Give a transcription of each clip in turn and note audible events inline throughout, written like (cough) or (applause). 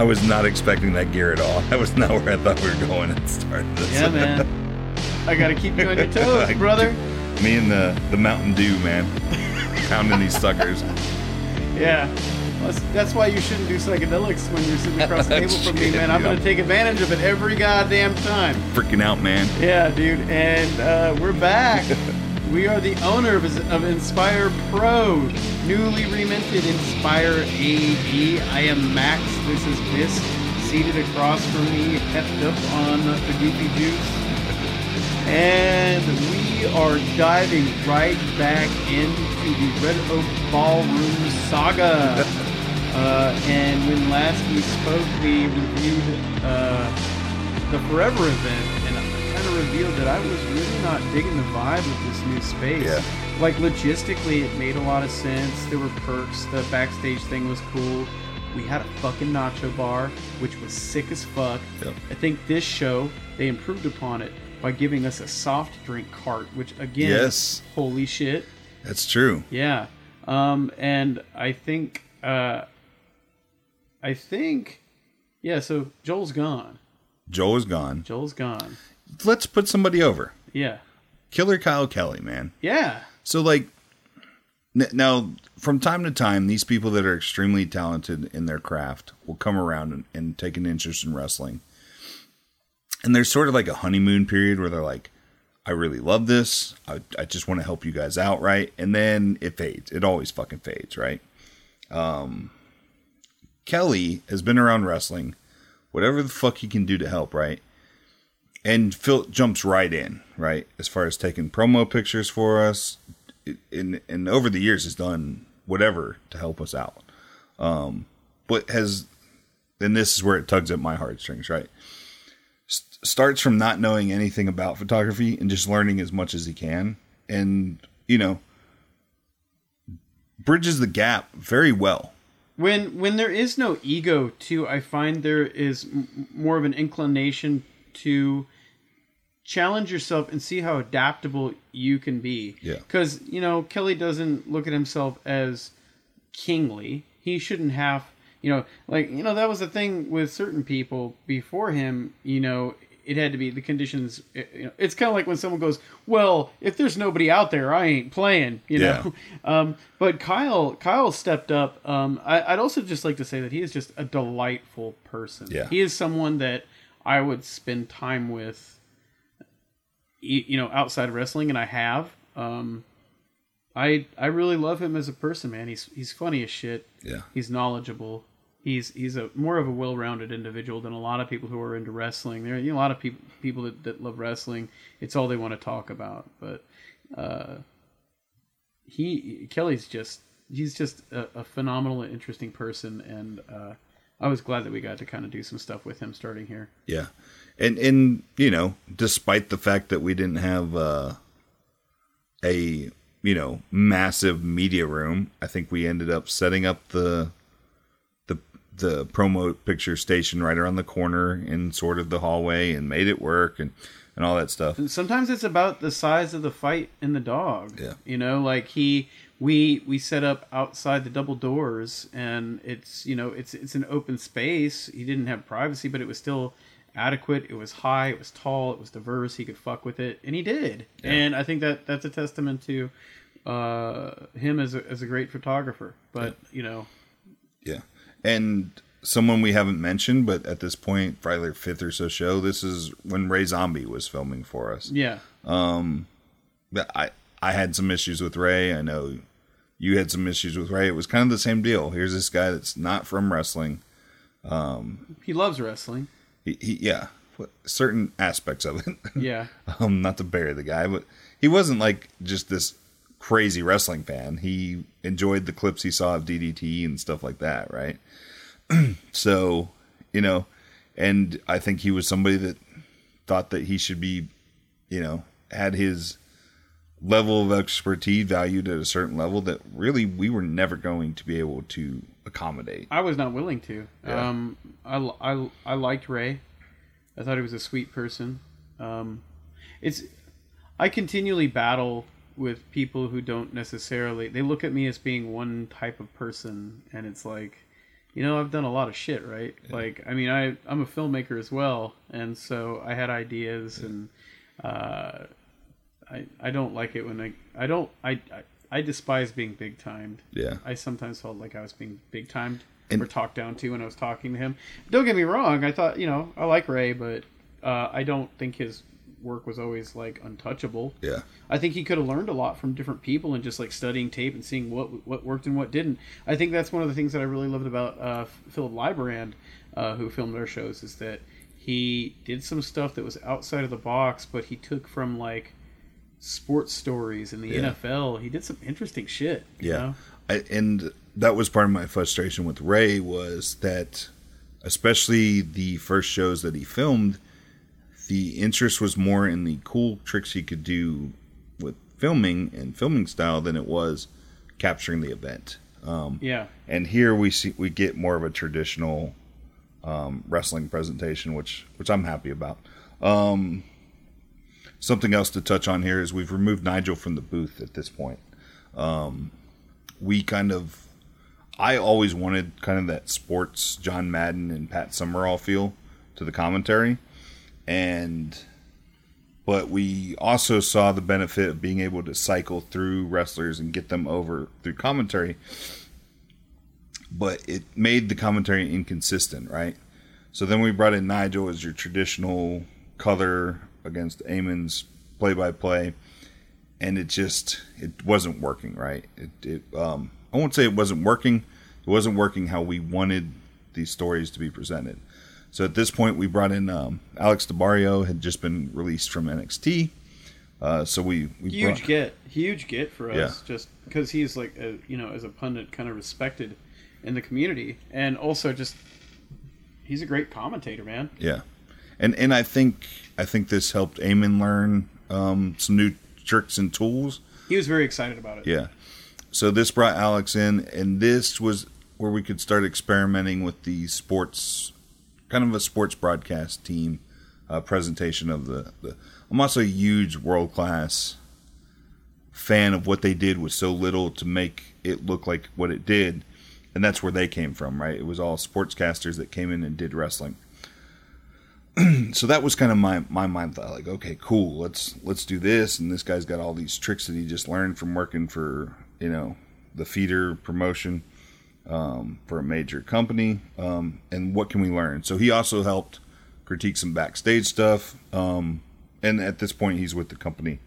I was not expecting that gear at all. (laughs) That was not where I thought we were going at the start of this. Yeah, man. I gotta keep you on your (laughs) toes, brother. Me and the, the Mountain Dew, man. (laughs) Pounding these suckers. Yeah. That's, that's why you shouldn't do psychedelics when you're sitting across the table from me, man. I'm gonna take advantage of it every goddamn time. Freaking out, man. Yeah, dude, and uh, we're back. We are the owner of, of Inspire Pro, newly reminted Inspire AD. I am Max. This is Bisk, seated across from me, kept up on the Goofy Juice. And we are diving right back into the Red Oak Ballroom saga. Uh, and when last we spoke, we reviewed uh, the Forever event, kind of revealed that I was really not digging the vibe of this new space. Yeah. Like logistically, it made a lot of sense. There were perks. The backstage thing was cool. We had a fucking nacho bar, which was sick as fuck. Yep. I think this show they improved upon it by giving us a soft drink cart, which again, Yes. holy shit, That's true. yeah. Um, and I think, uh, I think, yeah. So Joel's gone. Joel is gone. Joel's gone. Let's put somebody over. Yeah. Killer Kyle Kelly, man. Yeah. So, like, n- now, from time to time, these people that are extremely talented in their craft will come around and, and take an interest in wrestling. And there's sort of like a honeymoon period where they're like, I really love this. I, I just want to help you guys out, right? And then it fades. It always fucking fades, right? Um, Kelly has been around wrestling, whatever the fuck he can do to help, right? And Phil jumps right in, right? As far as taking promo pictures for us, and and over the years has done whatever to help us out. Um, but has, and this is where it tugs at my heartstrings, right? S- starts from not knowing anything about photography and just learning as much as he can, and you know, bridges the gap very well. When when there is no ego, too, I find there is m- more of an inclination to challenge yourself and see how adaptable you can be. Yeah. Because you know Kelly doesn't look at himself as kingly. He shouldn't have. You know, like you know that was the thing with certain people before him. You know, it had to be the conditions. you know, it's kind of like when someone goes, "Well, if there's nobody out there, I ain't playing." You know. (laughs) Um, but Kyle, Kyle stepped up. Um, I, I'd also just like to say that he is just a delightful person. Yeah. He is someone that I would spend time with. You know, outside of wrestling, and I have. Um, I I really love him as a person, man. He's he's funny as shit. Yeah. He's knowledgeable. He's he's a more of a well-rounded individual than a lot of people who are into wrestling. There are you know, a lot of people people that, that love wrestling. It's all they want to talk about. But uh, he Kelly's just he's just a, a phenomenal and interesting person, and uh, I was glad that we got to kind of do some stuff with him starting here. Yeah. And and you know, despite the fact that we didn't have uh a, you know, massive media room, I think we ended up setting up the the the promo picture station right around the corner in sort of the hallway and made it work and and all that stuff. And sometimes it's about the size of the fight in the dog. Yeah. You know, like he we we set up outside the double doors and it's you know, it's it's an open space. He didn't have privacy, but it was still adequate. It was high, it was tall, it was diverse, he could fuck with it, and he did. And I think that that's a testament to uh him as a as a great photographer. But, you know, Yeah. And someone we haven't mentioned, but at this point, probably their fifth or so show, this is when Ray Zombie was filming for us. yeah. But I I had some issues with Ray. I know you had some issues with Ray. It was kind of the same deal. Here's this guy that's not from wrestling. Um, He loves wrestling. He, he yeah, what- certain aspects of it. (laughs) Yeah. um, not to bury the guy, but he wasn't like just this crazy wrestling fan. He enjoyed the clips he saw of DDT and stuff like that, right? (clears throat) so, you know, and I think he was somebody that thought that he should be, you know, had his level of expertise valued at a certain level that really we were never going to be able to accommodate. I was not willing to. Yeah. Um, I, I, I liked Ray. I thought he was a sweet person. Um, it's I continually battle with people who don't necessarily they look at me as being one type of person, and it's like, you know, I've done a lot of shit, right? Like, I mean, I I'm a filmmaker as well, and so I had ideas, and uh, I I don't like it when I I don't I I, I despise being big timed. Yeah. I sometimes felt like I was being big timed And- or talked down to when I was talking to him. Don't get me wrong, I thought you know I like Ray, but uh, I don't think his work was always like untouchable. Yeah. I think he could have learned a lot from different people and just like studying tape and seeing what what worked and what didn't. I think that's one of the things that I really loved about uh, Philip Librand, uh, who filmed our shows, is that he did some stuff that was outside of the box, but he took from like sports stories in the Yeah. NFL. He did some interesting shit. you Yeah. know? I, and that was part of my frustration with Ray was that, especially the first shows that he filmed, the interest was more in the cool tricks he could do with filming and filming style than it was capturing the event. Um, yeah. and here we see we get more of a traditional um, wrestling presentation, which which I'm happy about. Um, something else to touch on here is we've removed Nigel from the booth at this point. Um, we kind of, I always wanted kind of that sports John Madden and Pat Summerall feel to the commentary, and but we also saw the benefit of being able to cycle through wrestlers and get them over through commentary but it made the commentary inconsistent, right? So then we brought in Nigel as your traditional color against Eamon's play by play, and it just it wasn't working, right? It, it um I won't say it wasn't working. It wasn't working how we wanted these stories to be presented. So at this point, we brought in um, Alex DeBario had just been released from NXT. Uh, so we, we Huge brought- get, huge get for us, Yeah. just because he's like, a, you know, as a pundit, kind of respected in the community, and also just he's a great commentator, man. Yeah, and and I think I think this helped Eamon learn um, some new tricks and tools. He was very excited about it. Yeah, so this brought Alex in, and this was where we could start experimenting with the sports, kind of a sports broadcast team uh, presentation of the, the. I'm also a huge world class fan of what they did with so little to make it look like what it did, and that's where they came from, right? It was all sportscasters that came in and did wrestling. (clears throat) so that was kind of my my mind thought, like, okay, cool, let's let's do this, and this guy's got all these tricks that he just learned from working for you know the feeder promotion um, for a major company, um, and what can we learn? So he also helped critique some backstage stuff, um, and at this point, he's with the company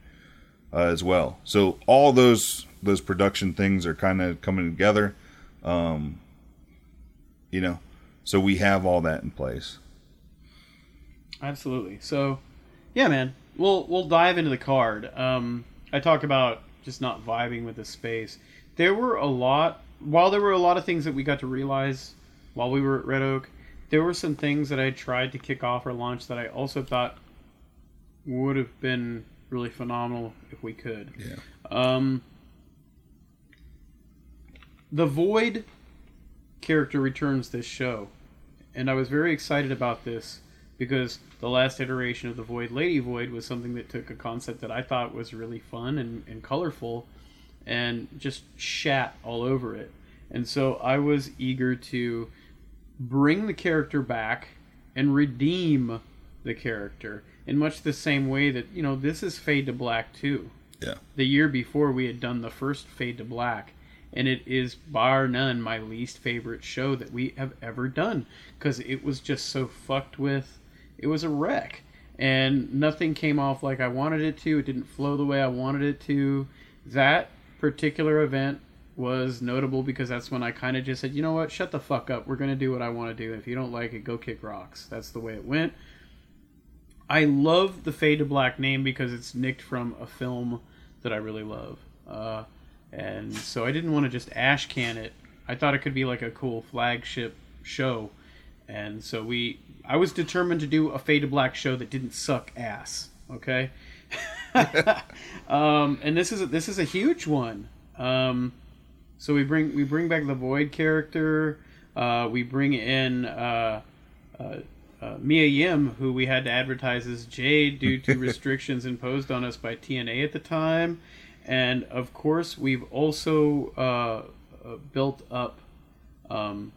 uh, as well. So all those those production things are kind of coming together, um, you know. So we have all that in place. Absolutely. So, yeah, man, we'll we'll dive into the card. Um, I talk about just not vibing with the space. There were a lot. While there were a lot of things that we got to realize while we were at Red Oak, there were some things that I tried to kick off or launch that I also thought would have been really phenomenal if we could. Yeah. Um, the Void character returns this show, and I was very excited about this because the last iteration of the Void Lady Void was something that took a concept that I thought was really fun and, and colorful and just shat all over it. And so I was eager to bring the character back and redeem the character in much the same way that, you know, this is Fade to Black too Yeah. the year before we had done the first Fade to Black, and it is bar none my least favorite show that we have ever done because it was just so fucked with. It was a wreck, and nothing came off like I wanted it to. It didn't flow the way I wanted it to. That particular event was notable because that's when I kind of just said, you know what, shut the fuck up. We're gonna do what I want to do. If you don't like it, go kick rocks. That's the way it went. I love the Fade to Black name because it's nicked from a film that I really love. Uh, and so I didn't want to just ash can it. I thought it could be like a cool flagship show. And so we I was determined to do a Fade to Black show that didn't suck ass, okay? (laughs) um, and this is a, this is a huge one. Um, so we bring we bring back the Void character. Uh, we bring in uh, uh, uh, Mia Yim, who we had to advertise as Jade due to (laughs) restrictions imposed on us by TNA at the time, and of course we've also uh, uh, built up um,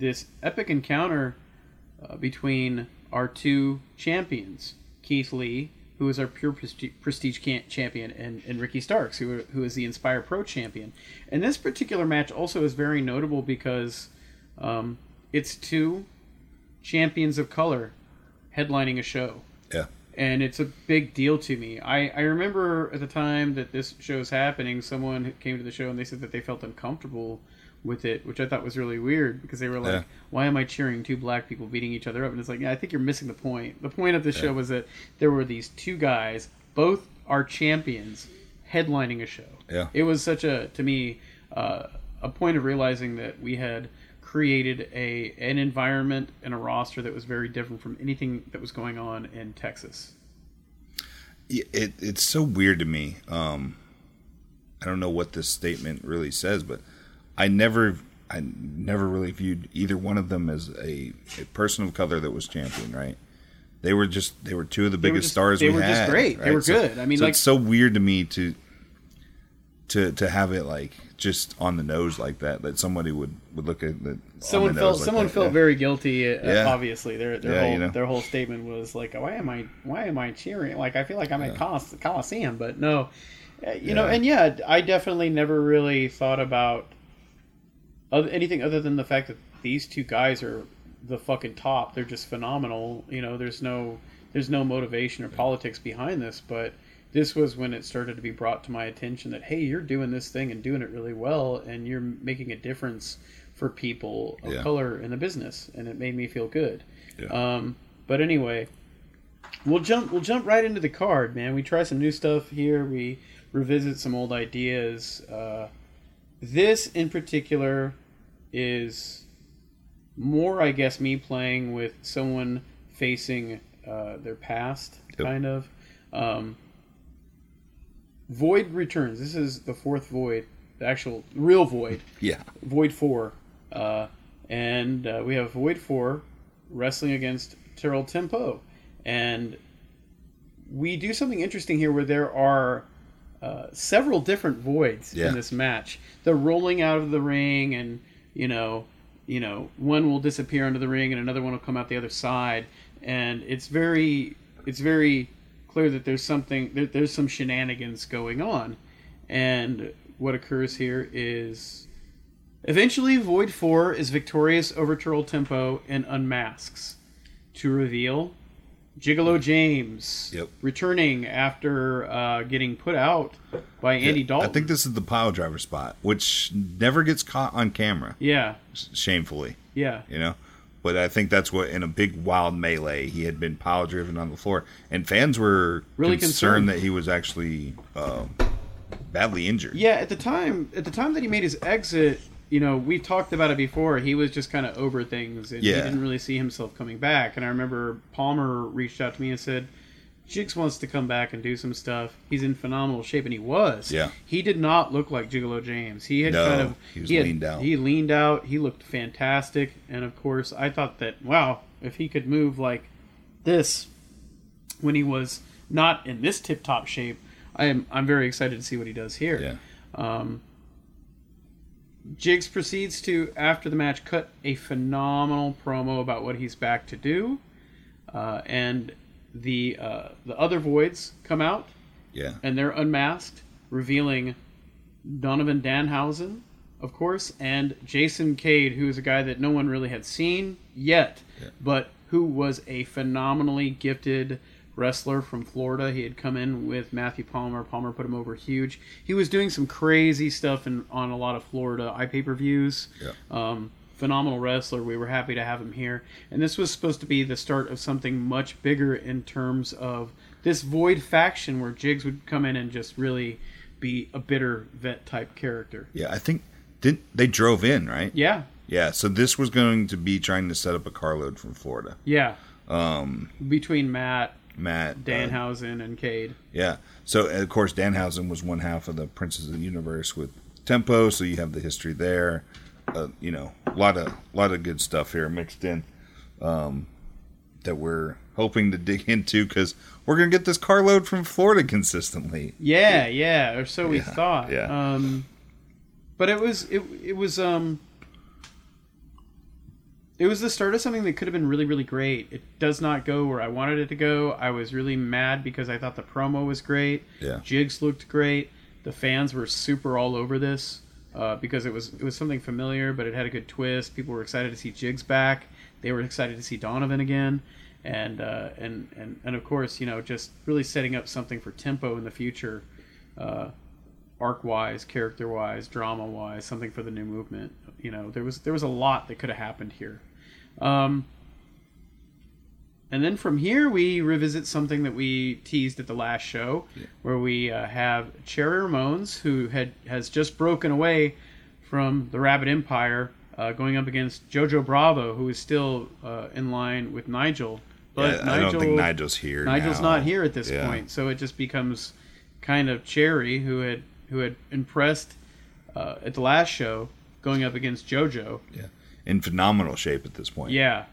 this epic encounter uh, between our two champions, Keith Lee, who is our pure prestige, champion, and, and Ricky Starks, who, who is the Inspire Pro champion. And this particular match also is very notable because um, it's two champions of color headlining a show Yeah. and it's a big deal to me. I, I remember at the time that this show was happening, someone came to the show and they said that they felt uncomfortable with it, which I thought was really weird because they were like, Yeah. "Why am I cheering two black people beating each other up?" And it's like, yeah, I think you're missing the point. The point of the show was that there were these two guys, both are champions, headlining a show. Yeah. It was such a to me uh, a point of realizing that we had created a an environment and a roster that was very different from anything that was going on in Texas. Yeah, it it's so weird to me. Um, I don't know what this statement really says, but I never I never really viewed either one of them as a, a person of color that was champion. Right? They were just they were two of the biggest just- stars. they we were just great. They were So- good. I mean, so like- it's so weird to me to to to have it like just on the nose like that. That somebody would would look at that. Someone the felt like someone that, felt yeah. very guilty. Uh, Yeah. Obviously, their their Yeah, whole you know. their whole statement was like, "Why am I why am I cheering? Like I feel like I'm at Colis- Coliseum." But no, Uh, you know, and yeah, I definitely never really thought about other, anything other than the fact that these two guys are the fucking top. They're just phenomenal. You know, there's no there's no motivation or politics behind this, but this was when it started to be brought to my attention that hey, you're doing this thing and doing it really well, and you're making a difference for people of Yeah. color in the business, and it made me feel good. Yeah. Um, but anyway, we'll jump we'll jump right into the card, man. We try some new stuff here. We revisit some old ideas. Uh, this in particular is more, I guess, me playing with someone facing uh, their past, Yep. kind of. Um, Void returns. This is the fourth Void, the actual real Void. (laughs) Yeah. Void 4. Uh, and uh, we have Void 4 wrestling against Terrell Tempo. And we do something interesting here where there are uh, several different voids Yeah. in this match. They're rolling out of the ring, and you know, you know, one will disappear under the ring, and another one will come out the other side. And it's very, it's very clear that there's something, there, there's some shenanigans going on. And what occurs here is eventually Void 4 is victorious over Terrell Tempo and unmasks to reveal Gigolo James Yep. returning after uh, getting put out by Andy Dalton. I think this is the pile driver spot, which never gets caught on camera, yeah, shamefully. yeah, you know. But I think that's what in a big wild melee he had been pile driven on the floor, and fans were Really concerned, concerned. that he was actually uh, badly injured. yeah. At the time, at the time that he made his exit, you know, we've talked about it before. He was just kind of over things, and he didn't really see himself coming back. And I remember Palmer reached out to me and said, "Jigs wants to come back and do some stuff. He's in phenomenal shape, and he was. Yeah. he did not look like Gigolo James. He had No, kind of he was had- leaned out. He leaned out. He looked fantastic, and of course, I thought that wow, if he could move like this when he was not in this tip top shape, I am I'm very excited to see what he does here. Yeah. Um, Jigs proceeds to, after the match, cut a phenomenal promo about what he's back to do, uh, and the uh, the other voids come out Yeah. and they're unmasked, revealing Donovan Danhausen, of course, and Jason Cade, who is a guy that no one really had seen yet, Yeah. but who was a phenomenally gifted wrestler from Florida. He had come in with Matthew Palmer. Palmer put him over huge. He was doing some crazy stuff in, on a lot of Florida iPay per views. Yeah. Um, phenomenal wrestler. We were happy to have him here. And this was supposed to be the start of something much bigger in terms of this Void faction where Jigs would come in and just really be a bitter vet type character. Yeah. I think did they drove in right? Yeah. Yeah. So this was going to be trying to set up a carload from Florida. Yeah. Um, Between Matt, Matt uh, Danhausen, and Cade. Yeah. So of course Danhausen was one half of the Princes of the Universe with Tempo, so you have the history there. Uh, you know, a lot of a lot of good stuff here mixed in um, that we're hoping to dig (laughs) into because we're gonna get this carload from Florida consistently. Yeah, yeah, or so we Yeah, thought. yeah. Um, but it was it it was um it was the start of something that could have been really, really great. It does not go where I wanted it to go. I was really mad because I thought the promo was great. Yeah. Jigs looked great. The fans were super all over this uh, because it was it was something familiar, but it had a good twist. People were excited to see Jigs back. They were excited to see Donovan again, and uh, and and and of course, you know, just really setting up something for tempo in the future. Uh, arc wise, character wise, drama wise, something for the new movement. You know, there was there was a lot that could have happened here. Um, and then from here, we revisit something that we teased at the last show, where we uh, have Cherry Ramones, who had has just broken away from the Rabbit Empire, uh, going up against Jojo Bravo, who is still uh, in line with Nigel. Yeah, I don't think Nigel's here. Nigel's now. not here at this Yeah. point, so it just becomes kind of Cherry, who had who had impressed uh, at the last show, going up against JoJo. Yeah, in phenomenal shape at this point. Yeah,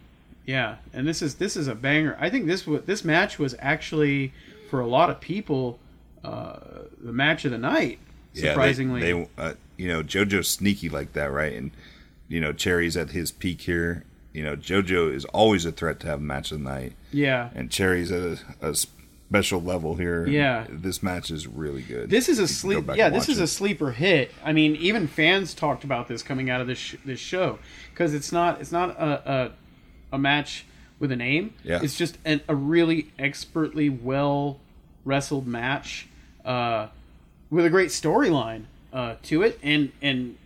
yeah, and this is this is a banger. I think this this match was actually for a lot of people uh, the match of the night. Yeah, they- Surprisingly, they, uh, you know, JoJo's sneaky like that, right? And you know, Cherry's at his peak here. You know, JoJo is always a threat to have a match of the night, yeah. and Cherry's at a, a special level here. Yeah. this match is really good. This is a You can go sleep. Yeah, this is it. a sleeper hit. I mean, even fans talked about this coming out of this sh- this show because it's not it's not a, a a match with a name. Yeah. it's just an, a really expertly well wrestled match uh, with a great storyline uh, to it, and and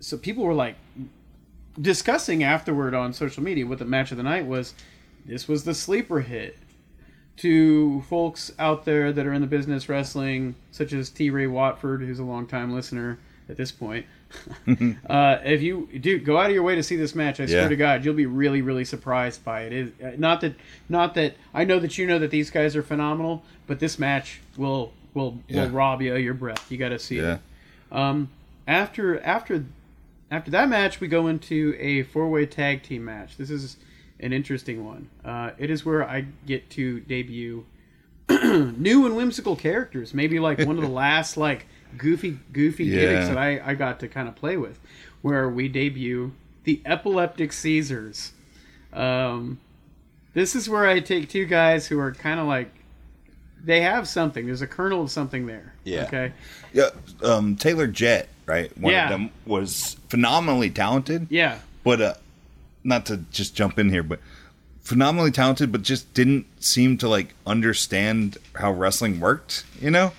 so people were like discussing afterward on social media what the match of the night was. This was the sleeper hit to folks out there that are in the business wrestling, such as T. Ray Watford, who's a longtime listener at this point. (laughs) (laughs) uh, if you do go out of your way to see this match, I swear to God, you'll be really, really surprised by it. Is uh, not that, not that I know that you know that these guys are phenomenal, but this match will will Yeah. will rob you of your breath. You got to see yeah, it. Um, after after after that match, we go into a four way tag team match. This is an interesting one. Uh, it is where I get to debut (clears throat) new and whimsical characters. Maybe like one of the (laughs) last like goofy goofy Yeah. gimmicks that I, I got to kind of play with, where we debut the epileptic Caesars. Um, this is where I take two guys who are kind of like they have something. There's a kernel of something there. Yeah. Okay. yeah. Um, Taylor Jet, right? One Yeah. of them was phenomenally talented. Yeah. but uh, not to just jump in here, but phenomenally talented, but just didn't seem to like understand how wrestling worked. You know,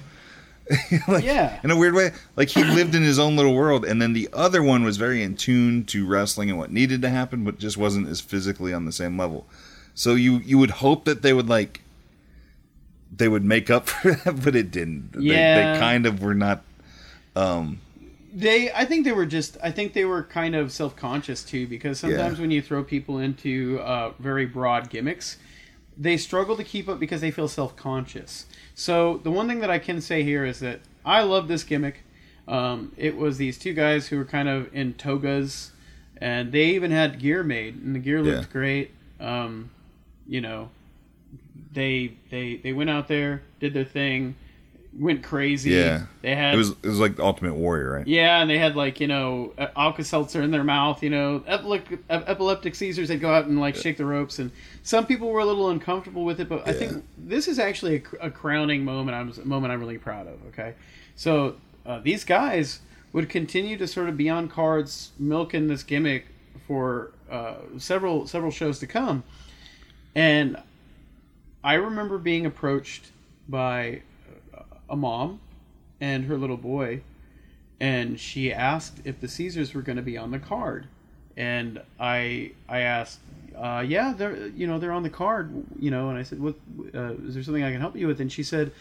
(laughs) like, Yeah. in a weird way. Like he lived in his own little world, and then the other one was very in tune to wrestling and what needed to happen, but just wasn't as physically on the same level. So you you would hope that they would like they would make up (laughs) for that, but it didn't. They, Yeah. they kind of were not. Um, They, I think they were just, I think they were kind of self conscious too, because sometimes Yeah. when you throw people into uh, very broad gimmicks, they struggle to keep up because they feel self conscious. So the one thing that I can say here is that I love this gimmick. Um, it was these two guys who were kind of in togas, and they even had gear made, and the gear looked Yeah. great. Um, you know, they they they went out there, did their thing, went crazy. Yeah, they had It was it was like the Ultimate Warrior, right? yeah, and they had like you know Alka Seltzer in their mouth. You know, epileptic, epileptic Caesars. They'd go out and like shake the ropes, and some people were a little uncomfortable with it. But I think this is actually a, a crowning moment. I'm a moment I'm really proud of. Okay, so uh, these guys would continue to sort of be on cards, milking this gimmick for uh, several several shows to come, and I remember being approached by a mom and her little boy and she asked if the Caesars were going to be on the card, and I I asked, uh, yeah, they're you know they're on the card, you know, and I said, what uh, is there something I can help you with? And she said,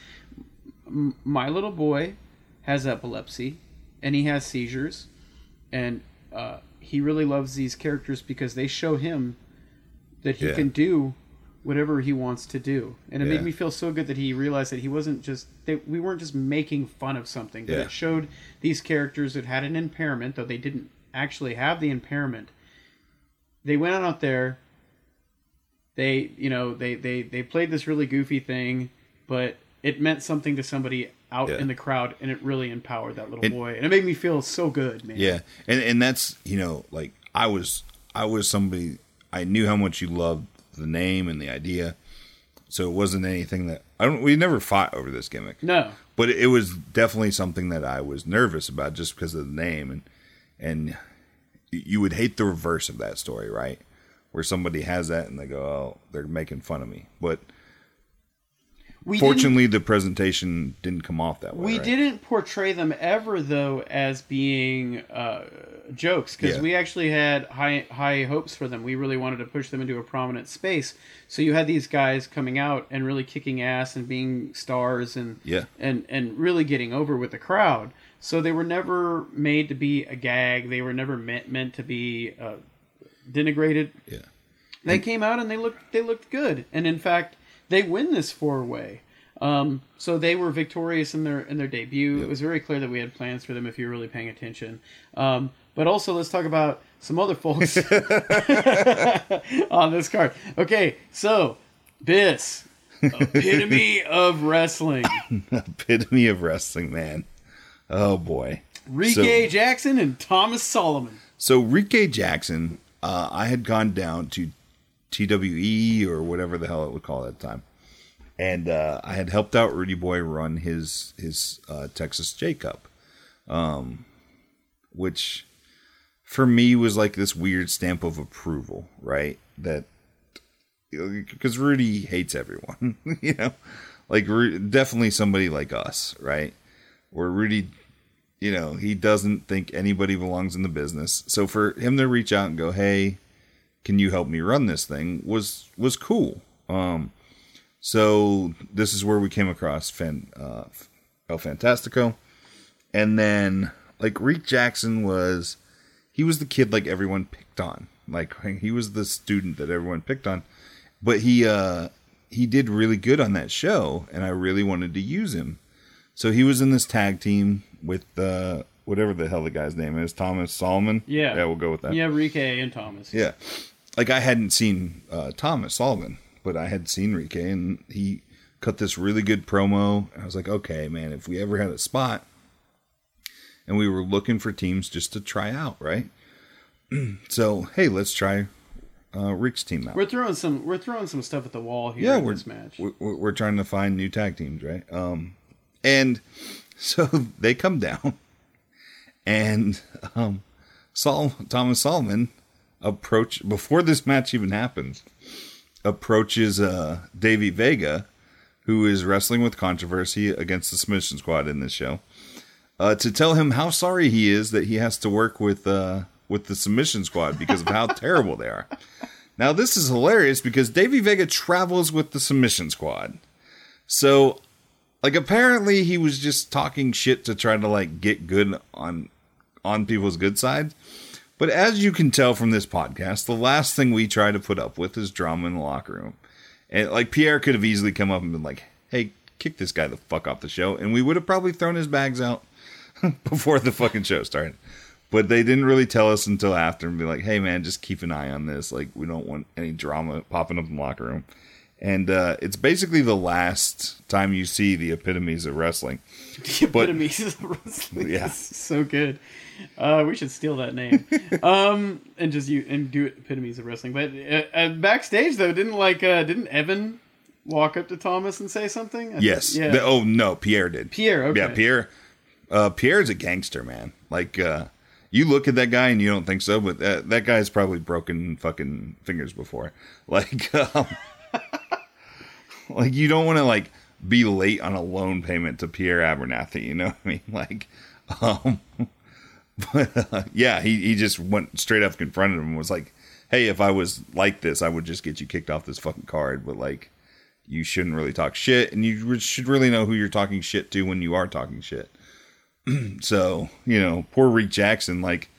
my little boy has epilepsy, and he has seizures, and uh, he really loves these characters because they show him that he Yeah. can do whatever he wants to do and it Yeah. made me feel so good that he realized that he wasn't just that we weren't just making fun of something but Yeah. it showed these characters that had an impairment though they didn't actually have the impairment they went out there they you know they they they played this really goofy thing but it meant something to somebody out Yeah. in the crowd and it really empowered that little It- boy and it made me feel so good man Yeah, and and that's you know like I was I was somebody I knew how much you loved the name and the idea, so it wasn't anything that I don't. We never fought over this gimmick, No. but it was definitely something that I was nervous about just because of the name and and you would hate the reverse of that story, right? Where somebody has that and they go, "Oh, they're making fun of me," but We fortunately, the presentation didn't come off that way. We right? didn't portray them ever though as being uh, jokes because Yeah. we actually had high high hopes for them. We really wanted to push them into a prominent space. So you had these guys coming out and really kicking ass and being stars and Yeah. and and really getting over with the crowd. So they were never made to be a gag. They were never meant meant to be uh, denigrated. Yeah. They came out and they looked they looked good, and in fact, they win this four way. Um, so they were victorious in their in their debut. It was very clear that we had plans for them if you're really paying attention. Um, but also, let's talk about some other folks (laughs) on this card. Okay, so Biss, epitome (laughs) of wrestling, Epitome of wrestling, man. Oh boy. Rike Jackson and Thomas Solomon. So Rike Jackson, uh, I had gone down to TWE or whatever the hell it would call it at the time, and uh, I had helped out Rudy Boy run his his uh, Texas J Cup, um, which for me was like this weird stamp of approval, right? That because Rudy hates everyone, (laughs) you know, like definitely somebody like us, right? Where Rudy you know, he doesn't think anybody belongs in the business. So for him to reach out and go, "Hey, can you help me run this thing?" was was cool. Um, so this is where we came across Fan, uh, El Fantastico, and then like Reek Jackson was, he was the kid like everyone picked on. Like he was the student that everyone picked on, but he uh he did really good on that show, and I really wanted to use him. So he was in this tag team with uh, whatever the hell the guy's name is, Thomas Solomon. Yeah. yeah, we'll go with that. Yeah, Rike and Thomas. Yeah. Like I hadn't seen uh, Thomas Solomon, but I had seen Rike, and he cut this really good promo. I was like, okay, man, if we ever had a spot, and we were looking for teams just to try out, right? (clears throat) so hey, let's try uh, Rick's team out. We're throwing some we're throwing some stuff at the wall here yeah, in we're, this match. we're we're trying to find new tag teams, right? Um, and (laughs) so they come down, (laughs) and um, Sol Thomas Solomon approach before this match even happens approaches uh Davey Vega, who is wrestling with controversy against the Submission Squad in this show, uh, to tell him how sorry he is that he has to work with uh with the Submission Squad because of how (laughs) terrible they are. Now this is hilarious because Davey Vega travels with the Submission Squad. So like apparently he was just talking shit to try to like get good on on people's good side. But as you can tell from this podcast, the last thing we try to put up with is drama in the locker room. And like Pierre could have easily come up and been like, "Hey, kick this guy the fuck off the show," and we would have probably thrown his bags out (laughs) before the fucking show started. But they didn't really tell us until after and be like, "Hey, man, just keep an eye on this. Like, we don't want any drama popping up in the locker room." And uh, it's basically the last time you see the epitomes of wrestling. (laughs) The epitomes of wrestling. Yeah. (laughs) so good. Uh, we should steal that name, (laughs) um, and just you and do it epitomes of wrestling. But uh, uh, backstage though, didn't like uh, didn't Evan walk up to Thomas and say something? I Yes. think- yeah. The- oh no, Pierre did. Pierre, okay. Yeah, Pierre. Uh, Pierre's a gangster, man. Like, uh, you look at that guy and you don't think so, but that that guy's probably broken fucking fingers before. Like, um, (laughs) like you don't want to like be late on a loan payment to Pierre Abernathy. You know what I mean? (laughs) Like, um, (laughs) but uh, yeah, he he just went straight up, confronted him, and was like, "Hey, if I was like this, I would just get you kicked off this fucking card." But like, you shouldn't really talk shit, and you should really know who you're talking shit to when you are talking shit. (clears throat) so you know, poor Reek Jackson, like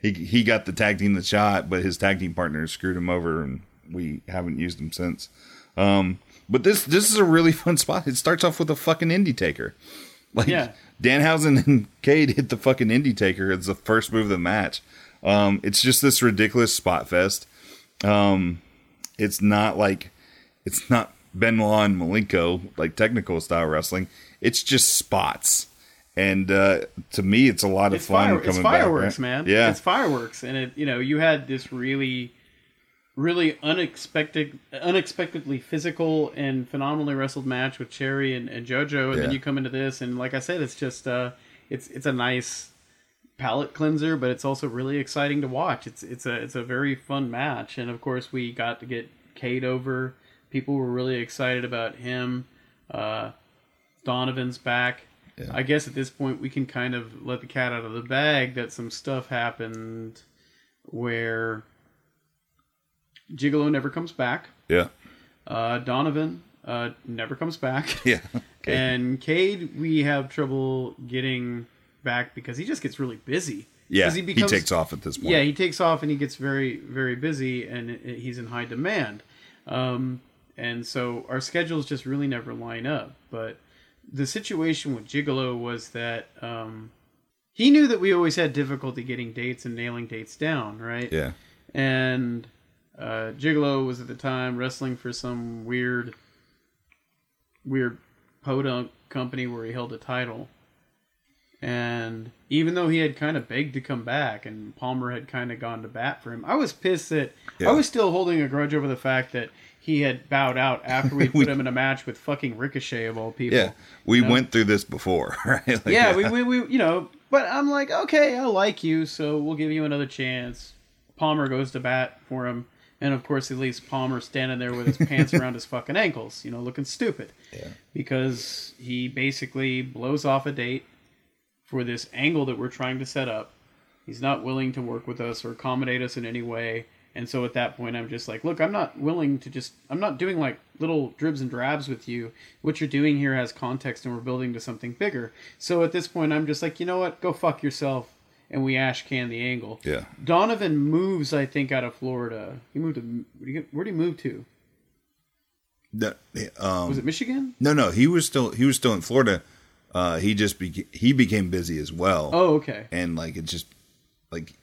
he he got the tag team the shot, but his tag team partner screwed him over, and we haven't used them since. Um, but this this is a really (laughs) fun spot. It starts off with a fucking indie taker. (laughs) Like Yeah. Danhausen and Cade hit the fucking indie taker It's the first move of the match. Um, it's just this ridiculous spot fest. Um, it's not like it's not Benoit and Malenko like technical style wrestling. It's just spots, and uh, to me, it's a lot of It's, fun fire, coming it's fireworks, back. man. Yeah, it's fireworks, and it you know you had this really, really unexpected, unexpectedly physical and phenomenally wrestled match with Cherry and, and JoJo, and then you come into this, and like I said, it's just uh, it's it's a nice palate cleanser, but it's also really exciting to watch. It's it's a it's a very fun match, and of course we got to get Cade over. People were really excited about him. Uh, Donovan's back. Yeah. I guess at this point we can kind of let the cat out of the bag that some stuff happened where Gigolo never comes back. yeah, Uh, Donovan uh, never comes back. (laughs) yeah. Okay. And Cade, we have trouble getting back because he just gets really busy. yeah, he, becomes- takes off at this point. Yeah, he takes off and he gets very, very busy, and he's in high demand. Um, and so our schedules just really never line up. But the situation with Gigolo was that um, he knew that we always had difficulty getting dates and nailing dates down, right? yeah, and uh, Gigolo was at the time wrestling for some weird, weird podunk company where he held a title. And even though he had kind of begged to come back, and Palmer had kind of gone to bat for him, I was pissed that Yeah. I was still holding a grudge over the fact that he had bowed out after we We- (laughs) put him in a match with fucking Ricochet of all people. yeah. We know? went through this before, (laughs) right? Like, yeah, we, we, we, you know, but I'm like, okay, I like you, so we'll give you another chance. Palmer goes to bat for him, and of course, he leaves Palmer standing there with his (laughs) pants around his fucking ankles, you know, looking stupid. Yeah. Because he basically blows off a date for this angle that we're trying to set up. He's not willing to work with us or accommodate us in any way. And so at that point, I'm just like, look, I'm not willing to just, I'm not doing like little dribs and drabs with you. What you're doing here has context and we're building to something bigger. So at this point, I'm just like, you know what? Go fuck yourself. And we ash can the angle. Yeah. Donovan moves, I think, out of Florida. He moved to, where'd he move to? The- um, Was it Michigan? no, no, he was still he was still in Florida. Uh, he just beca- he became busy as well. Oh, okay. and like it just like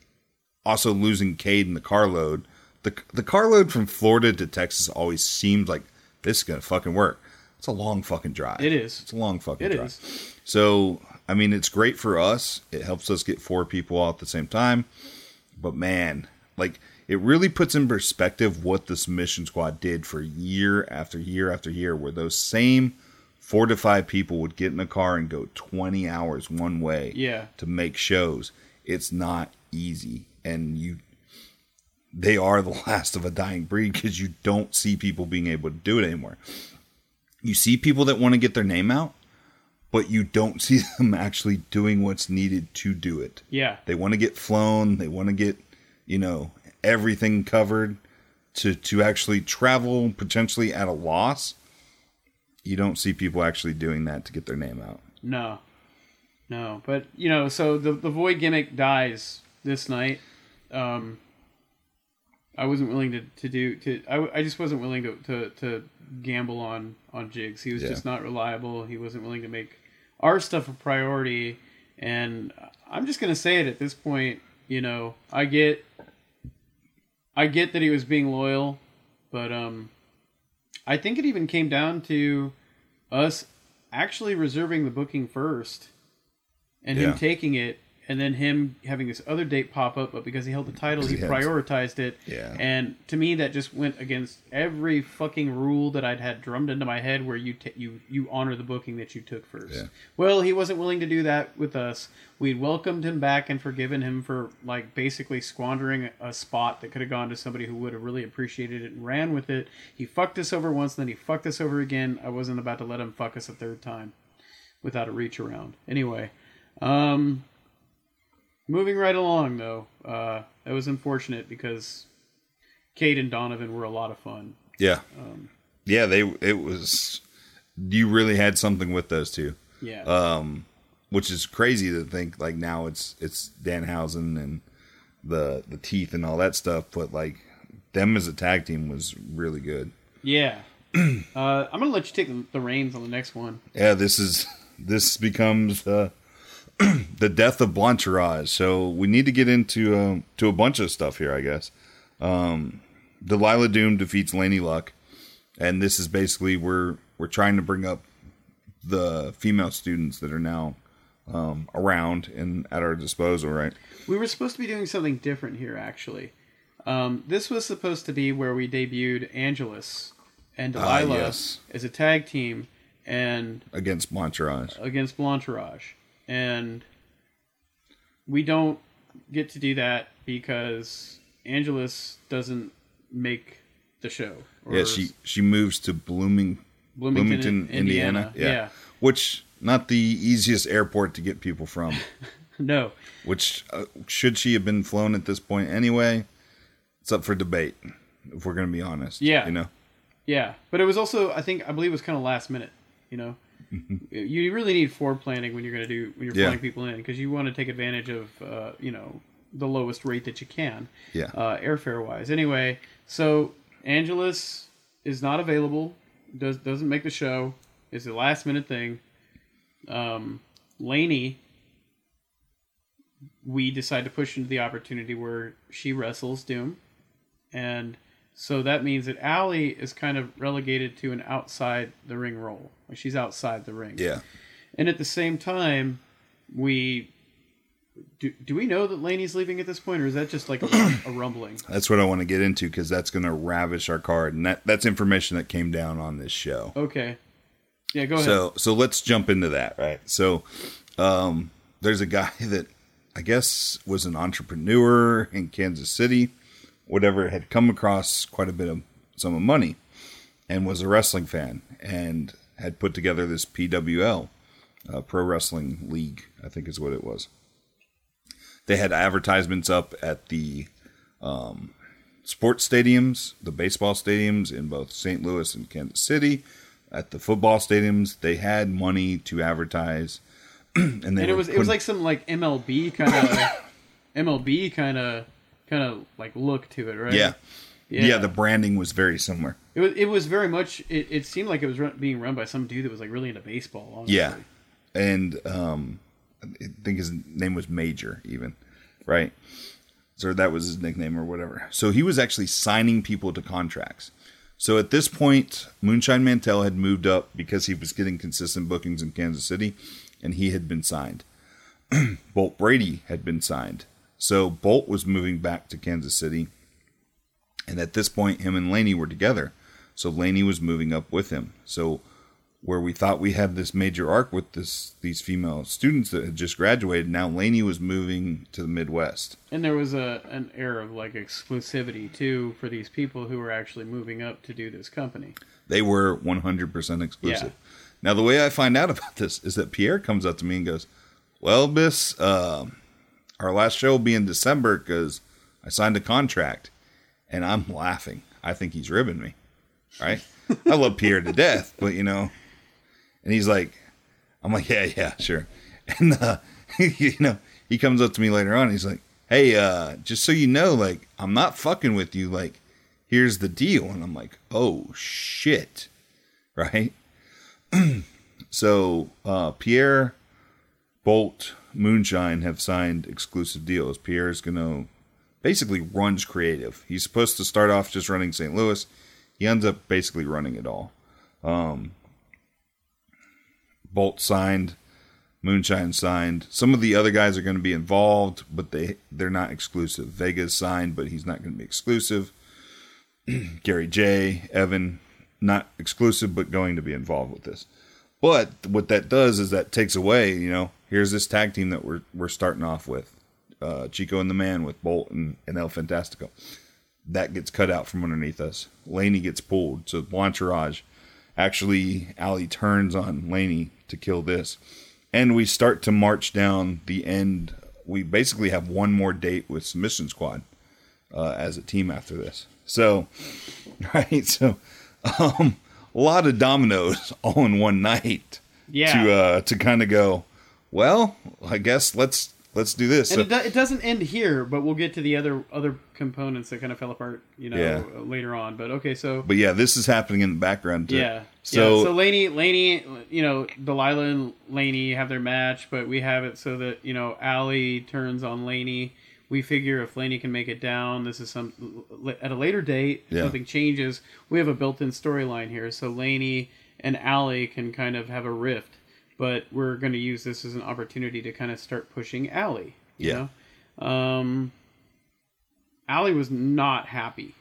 also losing Cade in the carload. The the carload from Florida to Texas always seemed like this is gonna fucking work. It's a long fucking drive. It is. It's a long fucking It drive. is. So I mean, it's great for us. It helps us get four people out at the same time. But man, like it really puts in perspective what Submission Squad did for year after year after year, where those same four to five people would get in a car and go 20 hours one way Yeah. to make shows. It's not easy. And you, they are the (laughs) last of a dying breed because you don't see people being able to do it anymore. You see people that want to get their name out, but you don't (laughs) see them actually doing what's needed to do it. Yeah. They want to get flown. They want to get, you know, everything covered to to actually travel potentially at a loss. You don't see people actually doing that to get their name out. No, no. But you know, so the the void gimmick dies this night. Um, I wasn't willing to, to do to. I, I just wasn't willing to, to, to gamble on on Jigs. He was Yeah. just not reliable. He wasn't willing to make our stuff a priority. And I'm just gonna say it at this point. You know, I get, I get that he was being loyal, but um, I think it even came down to us actually reserving the booking first and him taking it and then him having this other date pop up but because he held the title he he prioritized it. Yeah. and to me that just went against every fucking rule that I'd had drummed into my head where you ta you you honor the booking that you took first. Yeah. well he wasn't willing to do that with us. We'd welcomed him back and forgiven him for like basically squandering a spot that could have gone to somebody who would have really appreciated it and ran with it. He fucked us over once then he fucked us over again. I wasn't about to let him fuck us a third time without a reach around. Anyway um moving right along though uh that was unfortunate because Cade and donovan were a lot of fun Yeah. Um, yeah, they it was you really had something with those two. yeah Um which is crazy to think like now it's it's Danhausen and the the teeth and all that stuff, but like them as a tag team was really good. yeah (clears throat) uh i'm gonna let you take the, the reins on the next one Yeah, this is this becomes uh, (clears throat) the death of Blanchirage. So we need to get into um, to a bunch of stuff here, I guess. Um, Delilah Doom defeats Laney Luck, and this is basically we're we're trying to bring up the female students that are now um, around and at our disposal, right? We were supposed to be doing something different here, actually. Um, this was supposed to be where we debuted Angelus and Delilah yes. as a tag team and Against Montrage. against Blanchirage. And we don't get to do that because Angelus doesn't make the show. Or Yeah, she she moves to Blooming, Bloomington, Bloomington, Indiana. Indiana. Yeah. which not the easiest airport to get people from. (laughs) No. which uh, should she have been flown at this point anyway? It's up for debate. If we're going to be honest, Yeah. you know, Yeah, but it was also I think I believe it was kind of last minute. You know, you really need planning when you're going to do when you're. Yeah. flying people in because you want to take advantage of uh, you know the lowest rate that you can. Yeah. Uh, airfare wise. Anyway, so Angelus is not available. Does doesn't make the show. It's a last minute thing. Um, Laney, we decide to push into the opportunity where she wrestles Doom, and so that means that Allie is kind of relegated to an outside the ring role. Like she's outside the ring. yeah. And at the same time, we do. Do we know that Laney's leaving at this point, or is that just like a, a (clears throat) rumbling? That's what I want to get into because that's going to ravish our card, and that, that's information that came down on this show. Okay. Yeah, go ahead. So so let's jump into that, right? So um there's a guy (laughs) that I guess was an entrepreneur in Kansas City, whatever, had come across quite a bit of some of money and was a wrestling fan and had put together this PWL, uh, Pro Wrestling League, I think is what it was. They had advertisements up at the um, sports stadiums, the baseball stadiums in both St. Louis and Kansas City. At the football stadiums, they had money to advertise, (clears throat) and they and it was it was like some like MLB kind of MLB kind of kind of like look to it, right? yeah. yeah. yeah, The branding was very similar. It was it was very much. It, it seemed like it was run, being run by some dude that was like really into baseball. Honestly. Yeah, and um, I think his name was Major, even right. So that was his nickname or whatever. So he was actually signing people to contracts. So at this point, Moonshine Mantell had moved up because he was getting consistent bookings in Kansas City, and he had been signed. (clears throat) Bolt Brady had been signed. So Bolt was moving back to Kansas City, and at this point, him and Laney were together. So Laney was moving up with him. So where we thought we had this major arc with this these female students that had just graduated, now Laney was moving to the Midwest. And there was a an air of like exclusivity too for these people who were actually moving up to do this company. They were 100% exclusive. Yeah. Now, the way I find out (laughs) about this is that Pierre comes up to me and goes, Well, Miss, uh, our last show will be in December because I signed a contract. And I'm (laughs) laughing. I think he's ribbing me. Right? I love Pierre to death, but you know, and he's like, I'm like, Yeah, yeah, sure. (laughs) And, uh, (laughs) you know, he comes up to me later on. he's like, Hey, uh, just so you know, like, I'm not fucking with you. Like, here's the deal. And I'm like, Oh, shit. Right? (clears throat) So uh, Pierre, Bolt, Moonshine have signed exclusive deals. Pierre's going to basically runs creative. He's supposed to start off just running St. Louis. He ends up basically running it all. Um, Bolt signed, Moonshine signed. Some of the other guys are going to be involved, but they they're not exclusive. Vega's signed, but he's not going to be exclusive. (clears throat) Gary J, Evan, not exclusive, but going to be involved with this. But what that does is that takes away, you know, here's this tag team that we're we're starting off with, uh, Chico and the Man with Bolt and, and El Fantastico. That gets cut out from underneath us. Laney gets pulled. So Blanchirage, actually, Allie turns on Laney to kill this, and we start to march down the end. We basically have one more date with Submission Squad uh, as a team after this. So, (laughs) right, so um, a lot of dominoes (laughs) all in one night. Yeah. To uh, to kind of go, well, I guess let's let's do this. And So- it, do, it doesn't end here, but we'll get to the other other components that kind of fell apart, you know, Yeah. later on. But okay, so but yeah, this is happening in the background too. yeah, So, yeah. So Laney, Laney, you know, Delilah and Laney have their match, but we have it so that you know Allie turns on Laney. We figure if Laney can make it down, this is some at a later date. Yeah. Something changes. We have a built-in storyline here, so Laney and Allie can kind of have a rift. But we're going to use this as an opportunity to kind of start pushing Allie. You Yeah. Know? Um, Allie was not happy,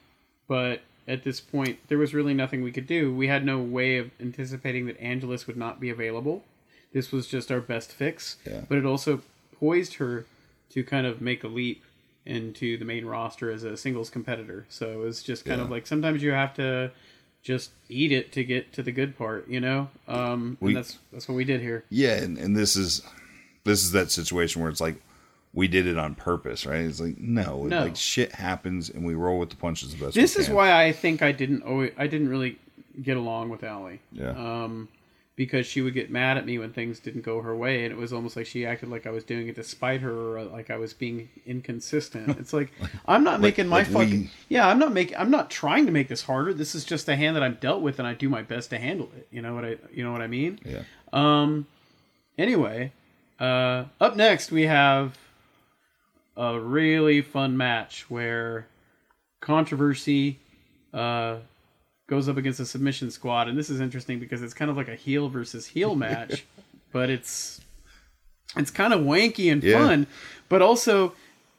but at this point, there was really nothing we could do. We had no way of anticipating that Angelus would not be available. This was just our best fix. Yeah. But it also poised her to kind of make a leap into the main roster as a singles competitor. So it was just kind of like sometimes you have to just eat it to get to the good part, you know? Um, We- and that's that's what we did here. Yeah, and, and this is this is that situation where it's like we did it on purpose, right? It's like no, No. like shit happens and we roll with the punches the best. This is why I think I didn't always, I didn't really get along with Allie. Yeah. Um, because she would get mad at me when things didn't go her way, and it was almost like she acted like I was doing it to spite her, or like I was being inconsistent. (laughs) It's like I'm not making my like we- fucking yeah. I'm not making. I'm not trying to make this harder. This is just a hand that I'm dealt with, and I do my best to handle it. You know what I you know what I mean? yeah, Um. Anyway, uh, up next we have a really fun match where controversy uh, goes up against a submission squad, and this is interesting because it's kind of like a heel versus heel (laughs) match, but it's it's kind of wanky and Yeah. fun, but also,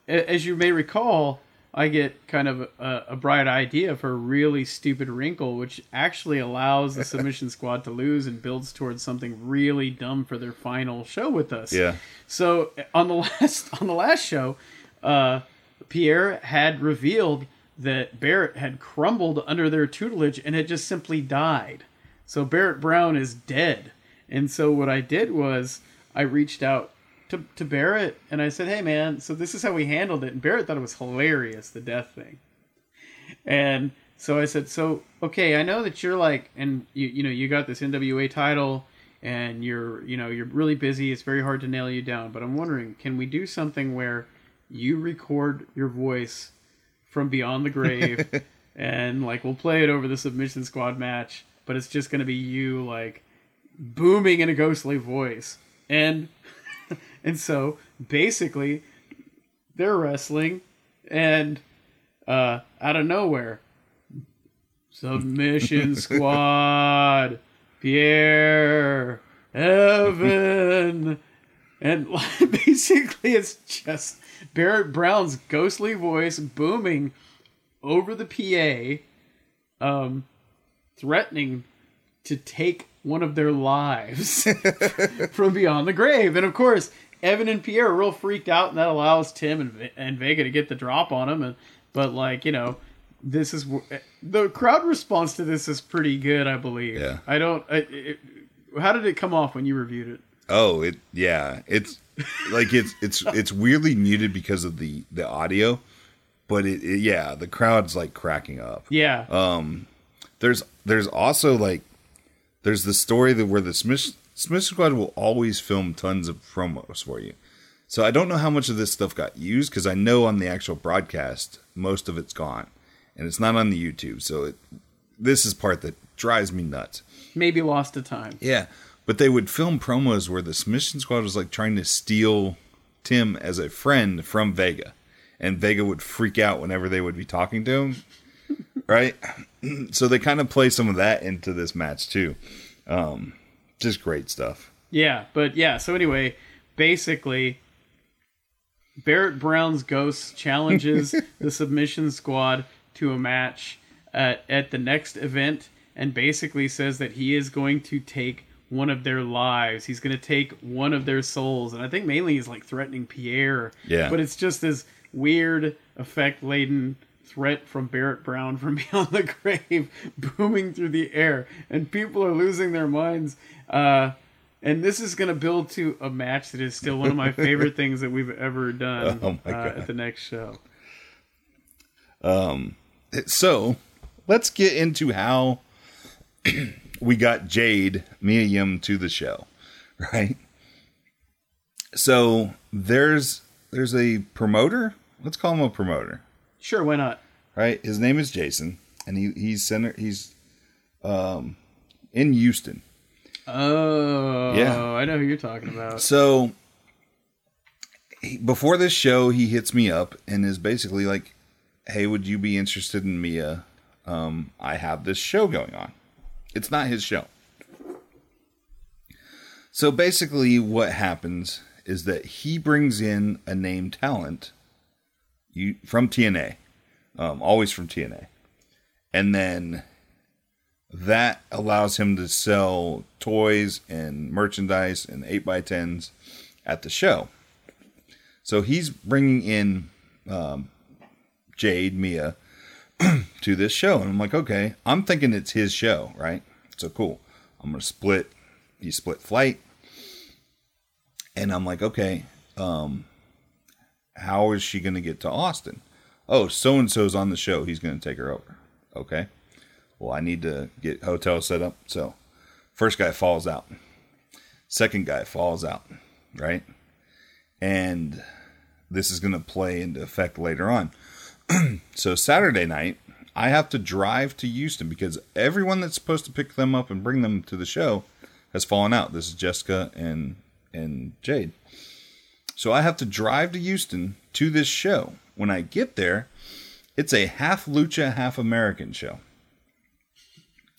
as you may recall. I get kind of a, a bright idea for a really stupid wrinkle, which actually allows the submission (laughs) squad to lose and builds towards something really dumb for their final show with us. yeah, So on the (laughs) last on the last show, uh, Pierre had revealed that Barrett had crumbled under their tutelage and had just simply died. So Barrett Brown is dead. And so what I did was I reached out to, to Barrett and I said, "Hey man, so this is how we handled it." And Barrett thought it was hilarious the death thing. And so I said, "So okay, I know that you're like, and you you know you got this NWA title, and you're you know you're really busy. It's very hard to nail you down. But I'm wondering, can we do something where you record your voice from beyond the grave, (laughs) and like we'll play it over the submission squad match, but it's just gonna be you like booming in a ghostly voice, and (laughs) and so basically they're wrestling, and uh, out of nowhere, submission (laughs) squad, Pierre, Evan, and basically it's just Barrett Brown's ghostly voice booming over the PA, um, threatening to take one of their lives (laughs) from beyond the grave. And of course, Evan and Pierre are real freaked out, and that allows Tim and, and Vega to get the drop on them. And but like you know, this is the crowd response to this is pretty good, I believe. Yeah. I don't. I, it, how did it come off when you reviewed it? Oh, it yeah, it's like it's it's it's weirdly muted because of the the audio, but it, it yeah, the crowd's like cracking up. Yeah. Um, there's there's also like there's the story that where the Smith Smith Squad will always film tons of promos for you. So I don't know how much of this stuff got used because I know on the actual broadcast most of it's gone, and it's not on the YouTube. So it, this is part that drives me nuts. Maybe lost to time. Yeah, but they would film promos where the Submission Squad was like trying to steal Tim as a friend from Vega, and Vega would freak out whenever they would be talking to him. right? (clears throat) So they kind of play some of that into this match too. Um, just great stuff. Yeah, but yeah, so anyway, basically Barrett Brown's ghost challenges (laughs) the submission squad to a match at, at the next event and basically says that he is going to take one of their lives. He's going to take one of their souls. And I think mainly he's like threatening Pierre. Yeah. But it's just this weird effect laden threat from Barrett Brown from (laughs) beyond the grave booming through the air. And people are losing their minds. Uh, and this is going to build to a match that is still one of my (laughs) favorite things that we've ever done Oh uh, at the next show. Um, So let's get into how we got Jade Mia Yim to the show, (laughs) right? So there's there's a promoter. Let's call him a promoter. Sure, why not? right? His name is Jason, and he he's center he's um in Houston. Oh, Yeah. I know who you're talking about. So he, before this show, he hits me up and is basically like, "Hey, would you be interested in Mia? Um, I have this show going on. It's not his show." So basically, what happens is that he brings in a named talent you, from TNA, um, always from TNA. And then that allows him to sell toys and merchandise and 8x10s at the show. So he's bringing in um, Jade, Mia, (clears throat) to this show. And I'm like, okay, I'm thinking it's his show, right? So cool. I'm going to split, you split flight. And I'm like, okay, um, how is she going to get to Austin? Oh, so and so's on the show. He's going to take her over. Okay. Well, I need to get hotel set up. So, first guy falls out. Second guy falls out, right? And this is going to play into effect later on. (clears throat) so, Saturday night, I have to drive to Houston because everyone that's supposed to pick them up and bring them to the show has fallen out. This is Jessica and and Jade. So I have to drive to Houston to this show. When I get there, it's a half lucha, half American show.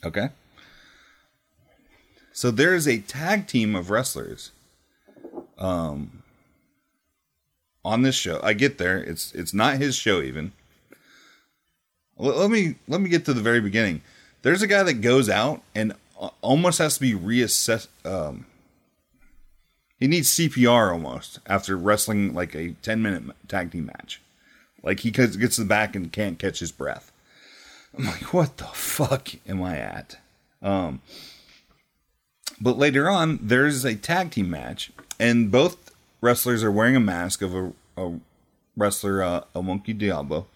Okay? So there is a tag team of wrestlers um on this show. I get there, it's it's not his show even. Let, me let me get to the very beginning. There's a guy that goes out and almost has to be reassessed um he needs CPR almost after wrestling like a 10 minute tag team match. Like he gets to the back and can't catch his breath. I'm like, what the fuck am I at? Um, but later on, there's a tag team match, and both wrestlers are wearing a mask of a, a wrestler, uh, a Monkey Diablo,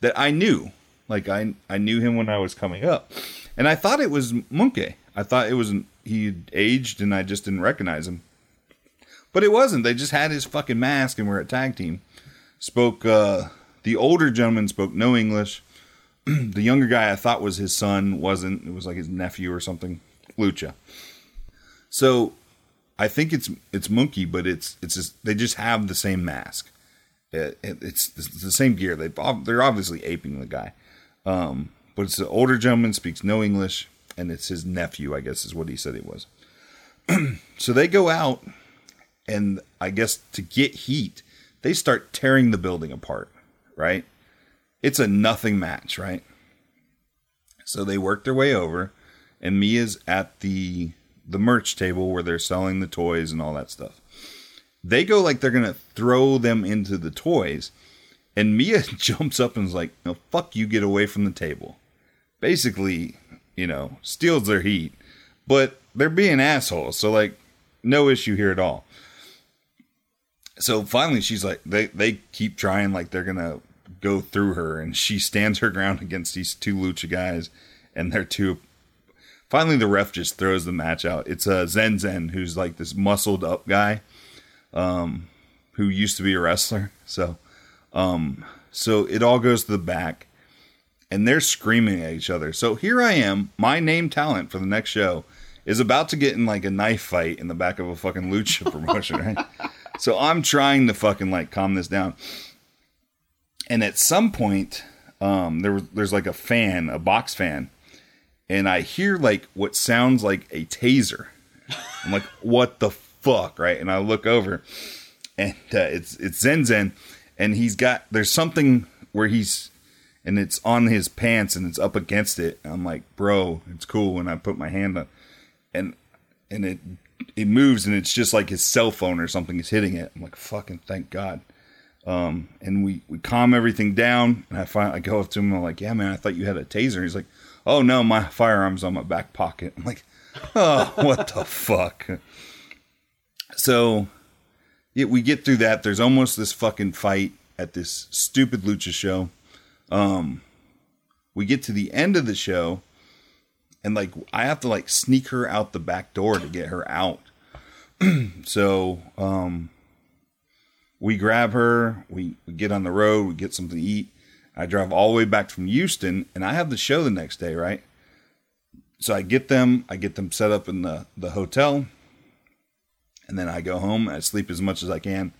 that I knew. Like I, I knew him when I was coming up, and I thought it was Monkey. I thought it was he aged, and I just didn't recognize him. But it wasn't. They just had his fucking mask and were a tag team. Spoke uh the older gentleman spoke no English. (clears throat) the younger guy I thought was his son wasn't. It was like his nephew or something. Lucha. So I think it's it's Monkey, but it's it's just, they just have the same mask. It, it, it's the same gear. They they're obviously aping the guy, um, but it's an older gentleman speaks no English, and it's his nephew. I guess is what he said he was. (clears throat) so they go out and I guess to get heat, they start tearing the building apart, right? It's a nothing match, right? So they work their way over, and Mia's at the the merch table where they're selling the toys and all that stuff. They go like they're gonna throw them into the toys, and Mia (laughs) jumps up and is like, "No, fuck you, get away from the table." Basically, you know, steals their heat, but they're being assholes. So like, no issue here at all so finally she's like they they keep trying like they're gonna go through her and she (laughs) stands her ground against these two lucha guys and they're two finally the ref just throws the match out it's a uh, zen zen who's like this muscled up guy um who used to be a wrestler so um so it all goes to the back and they're screaming at each other so here i am my name talent for the next show is about to get in like a knife fight in the back of a fucking lucha (laughs) promotion right so I'm trying to fucking like calm this down. And at some point, um, there was there's like a fan, a box fan, and I hear like what sounds like a taser. I'm like, what the fuck, right? And I look over, and uh, it's it's Zen Zen, and he's got there's something where he's and it's on his pants and it's up against it. I'm like, bro, it's cool. And I put my hand on, and and it it moves and it's just like his cell phone or something is hitting it. I'm like, fucking thank God. Um, and we, we calm everything down. And I finally I go up to him. I'm like, yeah, man, I thought you had a taser. He's like, oh no, my firearm's on my back pocket. I'm like, (laughs) oh, what the fuck? So we get through that. There's almost this fucking fight at this stupid lucha show. Um, we get to the end of the show and like I have to like sneak her out the back door to get her out. (clears throat) so um, we grab her, we, we get on the road, we get something to eat. I drive all the way back from Houston, and I have the show the next day, right? So I get them, I get them set up in the the hotel, and then I go home. I sleep as much as I can,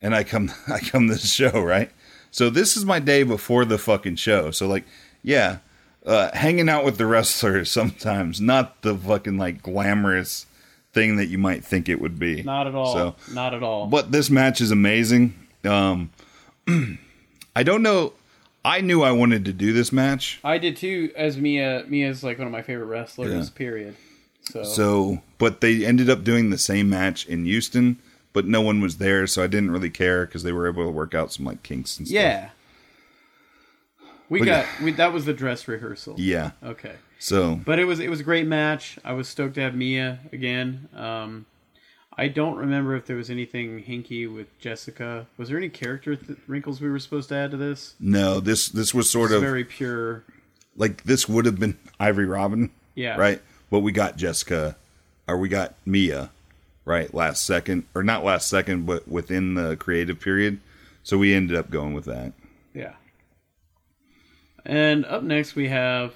and I come (laughs) I come to the show, right? So this is my day before the fucking show. So like, yeah, uh, hanging out with the wrestlers (laughs) sometimes, not the fucking like glamorous thing that you might think it would be. Not at all. So, Not at all. but this match is amazing. Um, (clears throat) I don't know. I knew I wanted to do this match, I did too. As Mia, Mia's like one of my favorite wrestlers. Yeah. Period. So, so but they ended up doing the same match in Houston, but no one was there, so I didn't really care because they were able to work out some like kinks and stuff. yeah, we But- got we, that was the dress rehearsal. yeah. Okay. So But it was it was a great match. I was stoked to have Mia again. Um, I don't remember if there was anything hinky with Jessica. Was there any character th- wrinkles we were supposed to add to this? no, this this was sort It's of very pure. like this would have been Ivory Robin, Yeah. right? But we got Jessica, or we got Mia, right? Last second, or not last second, but within the creative period. So we ended up going with that. Yeah. And up next we have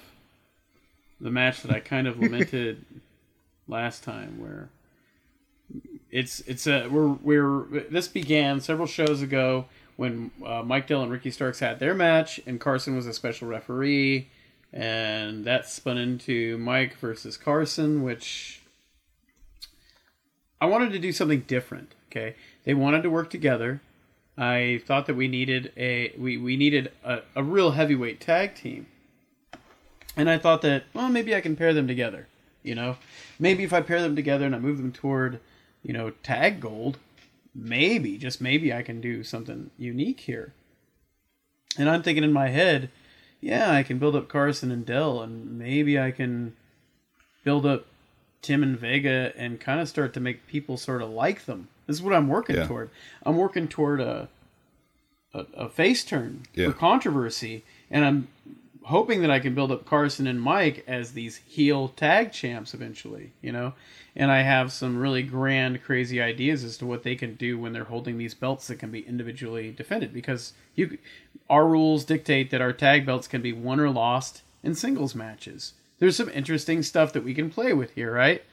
the match that I kind of lamented (laughs) last time, where it's it's a we're we're this began several shows ago when uh, Mike Dell and Ricky Starks had their match, and Carson was a special referee, and that spun into Mike versus Carson, which I wanted to do something different. Okay, they wanted to work together. I thought that we needed a we, we needed a, a real heavyweight tag team. And I thought that, well, maybe I can pair them together. You know? Maybe if I pair them together and I move them toward, you know, tag gold, maybe, just maybe I can do something unique here. And I'm thinking in my head, yeah, I can build up Carson and Dell and maybe I can build up Tim and Vega and kind of start to make people sort of like them. This is what I'm working Yeah. toward. I'm working toward a a, a face turn Yeah. for controversy, and I'm hoping that I can build up Carson and Mike as these heel tag champs eventually. You know, and I have some really grand, crazy ideas as to what they can do when they're holding these belts that can be individually defended. Because you, our rules dictate that our tag belts can be won or lost in singles matches. There's some interesting stuff that we can play with here, right?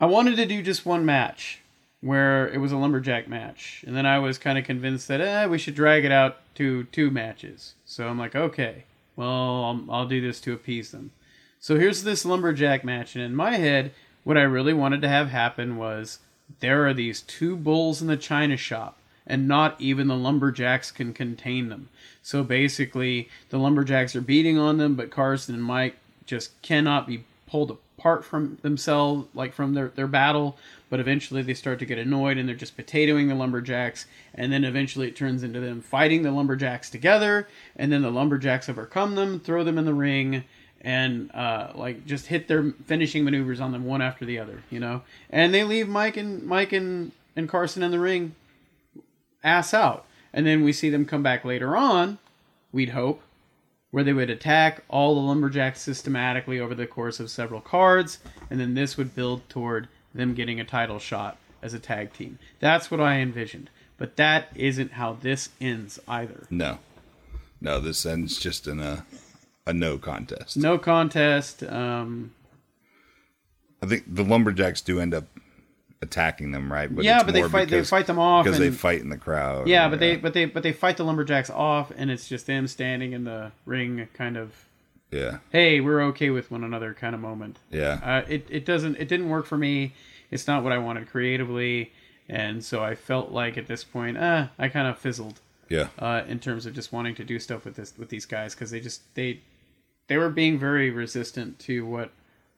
I wanted to do just one match where it was a lumberjack match, and then I was kind of convinced that eh, we should drag it out to two matches. So I'm like, okay, well, I'll, I'll do this to appease them. So here's this lumberjack match, and in my head, what I really wanted to have happen was there are these two bulls in the china shop, and not even the lumberjacks can contain them. So basically, the lumberjacks are beating on them, but Carson and Mike just cannot be pulled apart from themselves, like from their, their battle. But eventually, they start to get annoyed and they're just potatoing the lumberjacks. And then eventually, it turns into them fighting the lumberjacks together. And then the lumberjacks overcome them, throw them in the ring, and uh, like just hit their finishing maneuvers on them one after the other, you know. And they leave Mike and Mike and, and Carson in the ring ass out. And then we see them come back later on, we'd hope, where they would attack all the lumberjacks systematically over the course of several cards, and then this would build toward them getting a title shot as a tag team. That's what I envisioned. But that isn't how this ends either. No, no, this ends just in a a no contest. No contest. Um, I think the lumberjacks do end up attacking them, right? But yeah, but they fight. They fight them off. because and, they fight in the crowd. Yeah, but they but they but they fight the lumberjacks off, and it's just them standing in the ring, kind of. yeah, Hey, we're okay with one another, kind of moment. yeah, Uh, it it doesn't it didn't work for me. It's not what I wanted creatively, and so I felt like at this point, uh, I kind of fizzled yeah, uh, in terms of just wanting to do stuff with this with these guys because they just they they were being very resistant to what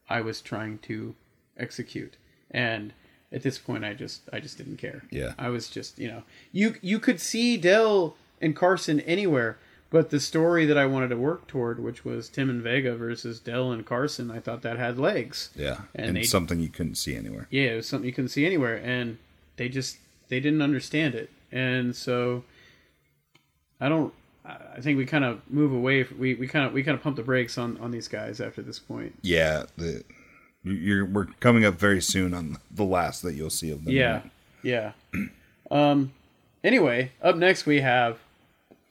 I was trying to execute, and at this point, I just I just didn't care. Yeah. I was just you know you you could see Dell and Carson anywhere. But the story that I wanted to work toward, which was Tim and Vega versus Dell and Carson, I thought that had legs. yeah, And and, something you couldn't see anywhere. Yeah, it was something you couldn't see anywhere, and they just they didn't understand it, and so I don't. I think we kind of move away. f- We we kind of we kind of pump the brakes on on these guys after this point. Yeah, the you're we're coming up very soon on the last that you'll see of them. Yeah, yeah. (clears throat) Um. Anyway, up next we have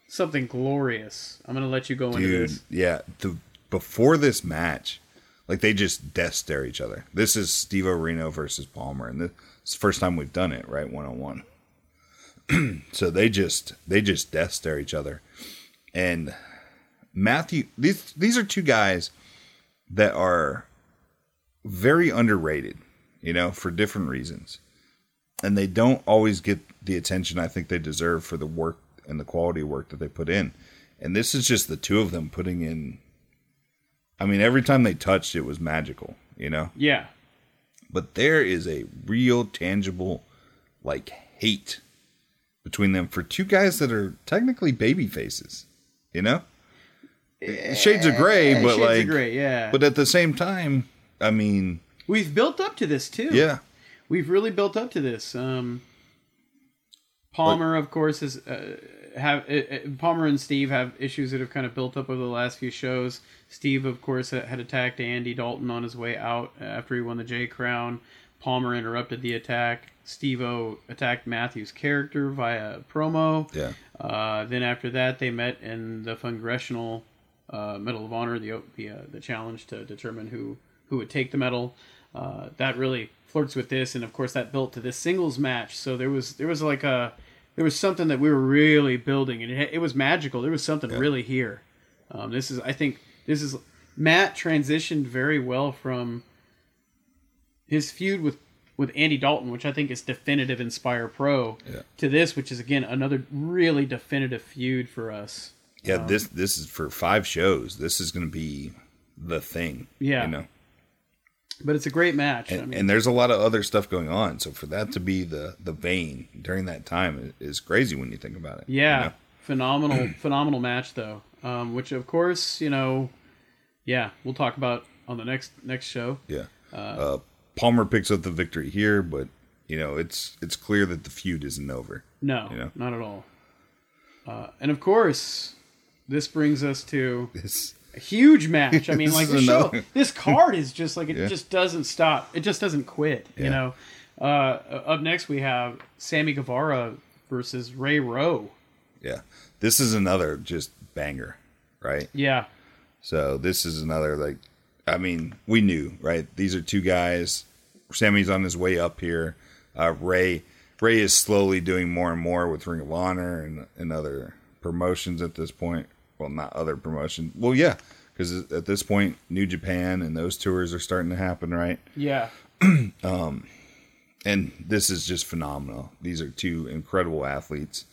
something glorious. I'm gonna let you go into this. Yeah, the before this match, like they just death stare each other. This is Steve Reno versus Palmer, and this is the first time we've done it right one on one. So they just they just death stare each other, and Matthew these these are two guys that are very underrated, you know, for different reasons. And they don't always get the attention I think they deserve for the work and the quality of work that they put in. And this is just the two of them putting in I mean, every time they touched it was magical, you know? Yeah. But there is a real tangible like hate between them for two guys that are technically baby faces, you know? Shades of gray, but shades of like gray, yeah. but at the same time, I mean, We've built up to this too. yeah. we've really built up to this. Um, Palmer, of course, is uh, have uh, uh, Palmer and Steve have issues that have kind of built up over the last few shows. Steve, of course, had had attacked Andy Dalton on his way out after he won the J Crown. Palmer interrupted the attack. Steve O attacked Matthew's character via promo. Yeah. Uh, then after that, they met in the Congressional uh, Medal of Honor, the the, uh, the challenge to determine who who would take the medal. Uh, that really flirts with this, and of course that built to this singles match. So there was there was like a there was something that we were really building, and it, it was magical. There was something really here. Um, this is I think this is Matt transitioned very well from his feud with with Andy Dalton, which I think is definitive Inspire Pro, Yeah. to this, which is again another really definitive feud for us. Yeah, this this is for five shows. This is going to be the thing. Yeah. you know, But it's a great match. and, I mean, and there's a lot of other stuff going on. So for that to be the the vein during that time is, is crazy when you think about it. you yeah, know? phenomenal, (clears throat) phenomenal match though. Um, which of course, you know, yeah, we'll talk about on the next next show. yeah. Uh, Palmer picks up the victory here, but you know it's it's clear that the feud isn't over. No, You know? not at all. Uh, and of course, this brings us to This a huge match. I mean, like is this, show, (laughs) this card is just like it Yeah. just doesn't stop. It just doesn't quit. You know. Uh, up next, we have Sammy Guevara versus Ray Rowe. yeah, this is another just banger, right? Yeah, So this is another like, I mean, we knew right. These are two guys. Sammy's on his way up here. Uh, Ray Ray is slowly doing more and more with Ring of Honor and and other promotions at this point. Well, not other promotion. Well, yeah, because at this point, New Japan and those tours are starting to happen, right? yeah, (clears throat) um, and this is just phenomenal. These are two incredible athletes.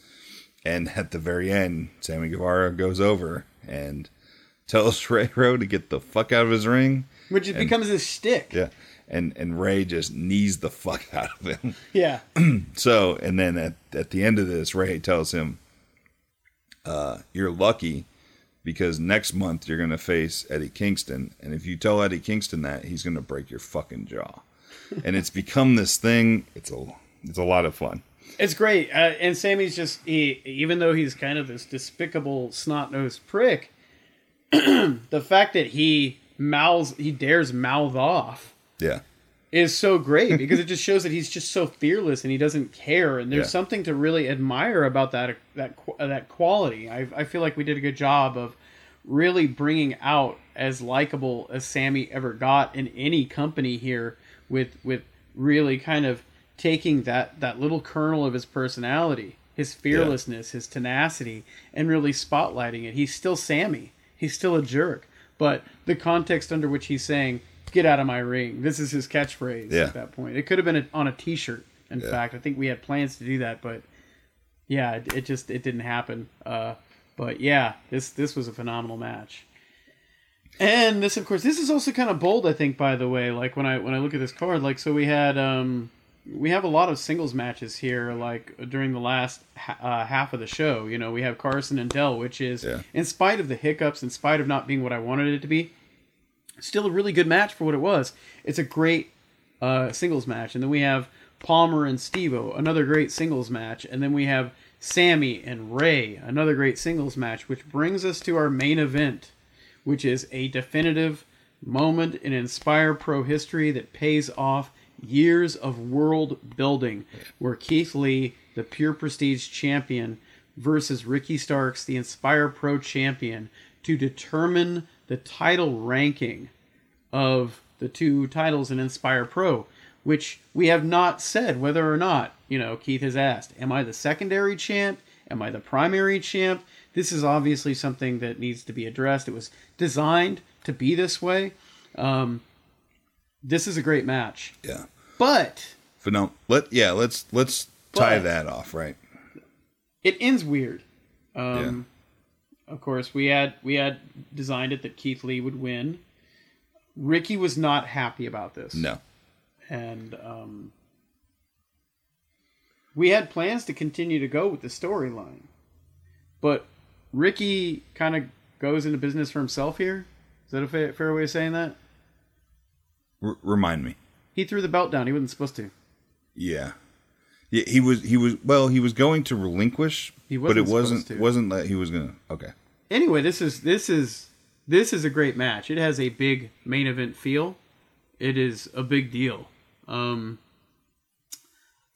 And at the very end, Sammy Guevara goes over and (laughs) tells Ray Rowe to get the fuck out of his ring. which it becomes his stick. Yeah. And and Ray just knees the fuck (laughs) out of him. Yeah, (clears throat) So and then at, at the end of this, Ray tells him, uh, you're lucky because next month you're gonna face Eddie Kingston. And if you tell Eddie Kingston that, he's gonna break your fucking jaw. and it's become this thing. It's a it's a lot of fun. it's great. Uh, and Sammy's just he, even though he's kind of this despicable snot nosed prick, (clears throat) the fact that he mouths he dares mouth off Yeah. Is so great (laughs) because it just shows that he's just so fearless and he doesn't care and there's Yeah. something to really admire about that that that quality. I I feel like we did a good job of really bringing out as likable as Sammy ever got in any company here with with really kind of taking that that little kernel of his personality, his fearlessness, his tenacity and really spotlighting it. He's still Sammy. He's still a jerk, but the context under which he's saying get out of my ring. This is his catchphrase Yeah. at that point. It could have been a, on a T-shirt. In fact, I think we had plans to do that, but yeah, it, it just it didn't happen. Uh, but yeah, this this was a phenomenal match. And this, of course, this is also kind of bold. I think, by the way, like when I when I look at this card, like so we had um we have a lot of singles matches here, like during the last uh, half of the show. You know, we have Carson and Dell, which is, Yeah. in spite of the hiccups, in spite of not being what I wanted it to be, still a really good match for what it was. It's a great uh, singles match, and then we have Palmer and Stevo, another great singles match, and then we have Sammy and Ray, another great singles match, which brings us to our main event, which is a definitive moment in Inspire Pro history that pays off years of world building, where Keith Lee, the Pure Prestige champion, versus Ricky Starks, the Inspire Pro champion, to determine the title ranking of the two titles in Inspire Pro, which we have not said whether or not, you know, Keith has asked, am I the secondary champ? Am I the primary champ? This is obviously something that needs to be addressed. It was designed to be this way. Um, this is a great match. Yeah. But Phenom- let yeah, let's let's tie that off, right? it ends weird. Um, Of course, we had we had designed it that Keith Lee would win. Ricky was not happy about this. No. and um, we had plans to continue to go with the storyline, but Ricky kind of goes into business for himself here. Is that a fair, fair way of saying that? R- remind me. He threw the belt down. He wasn't supposed to. Yeah. Yeah, he was he was well, he was going to relinquish, He was but it wasn't wasn't to. wasn't that he was going to Okay. Anyway, this is this is this is a great match. It has a big main event feel. It is a big deal. Um,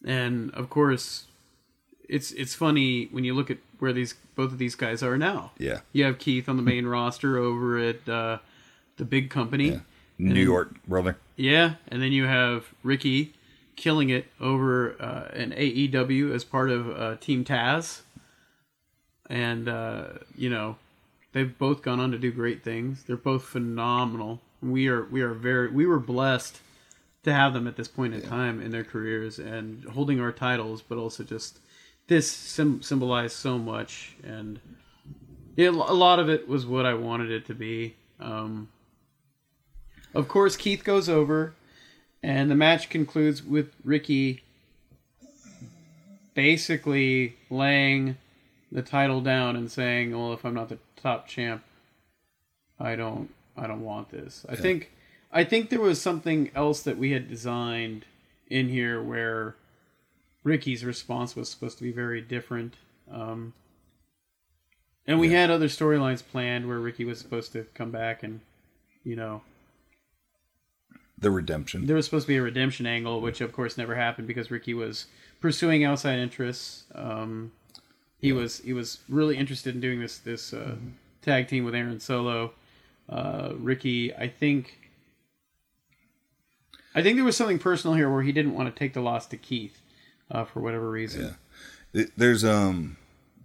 and of course, it's it's funny when you look at where these both of these guys are now. Yeah. You have Keith on the main roster over at uh, the big company. Yeah. New York, brother. Yeah, and then you have Ricky killing it over uh, an AEW as part of uh, Team Taz, and uh, you know they've both gone on to do great things. They're both phenomenal. We are we are very we were blessed to have them at this point in time in their careers and holding our titles, but also just this sim- symbolized so much, and yeah, a lot of it was what I wanted it to be. Um, of course, Keith goes over, and the match concludes with Ricky basically laying the title down and saying, "Well, if I'm not the top champ, I don't, I don't want this." I think, I think there was something else that we had designed in here where Ricky's response was supposed to be very different. Um, and we had other storylines planned where Ricky was supposed to come back and, you know, The redemption. there was supposed to be a redemption angle, which of course never happened because Ricky was pursuing outside interests. Um, he was he was really interested in doing this this uh, tag team with Aaron Solo. Uh, Ricky, I think, I think there was something personal here where he didn't want to take the loss to Keith uh, for whatever reason. Yeah. There's um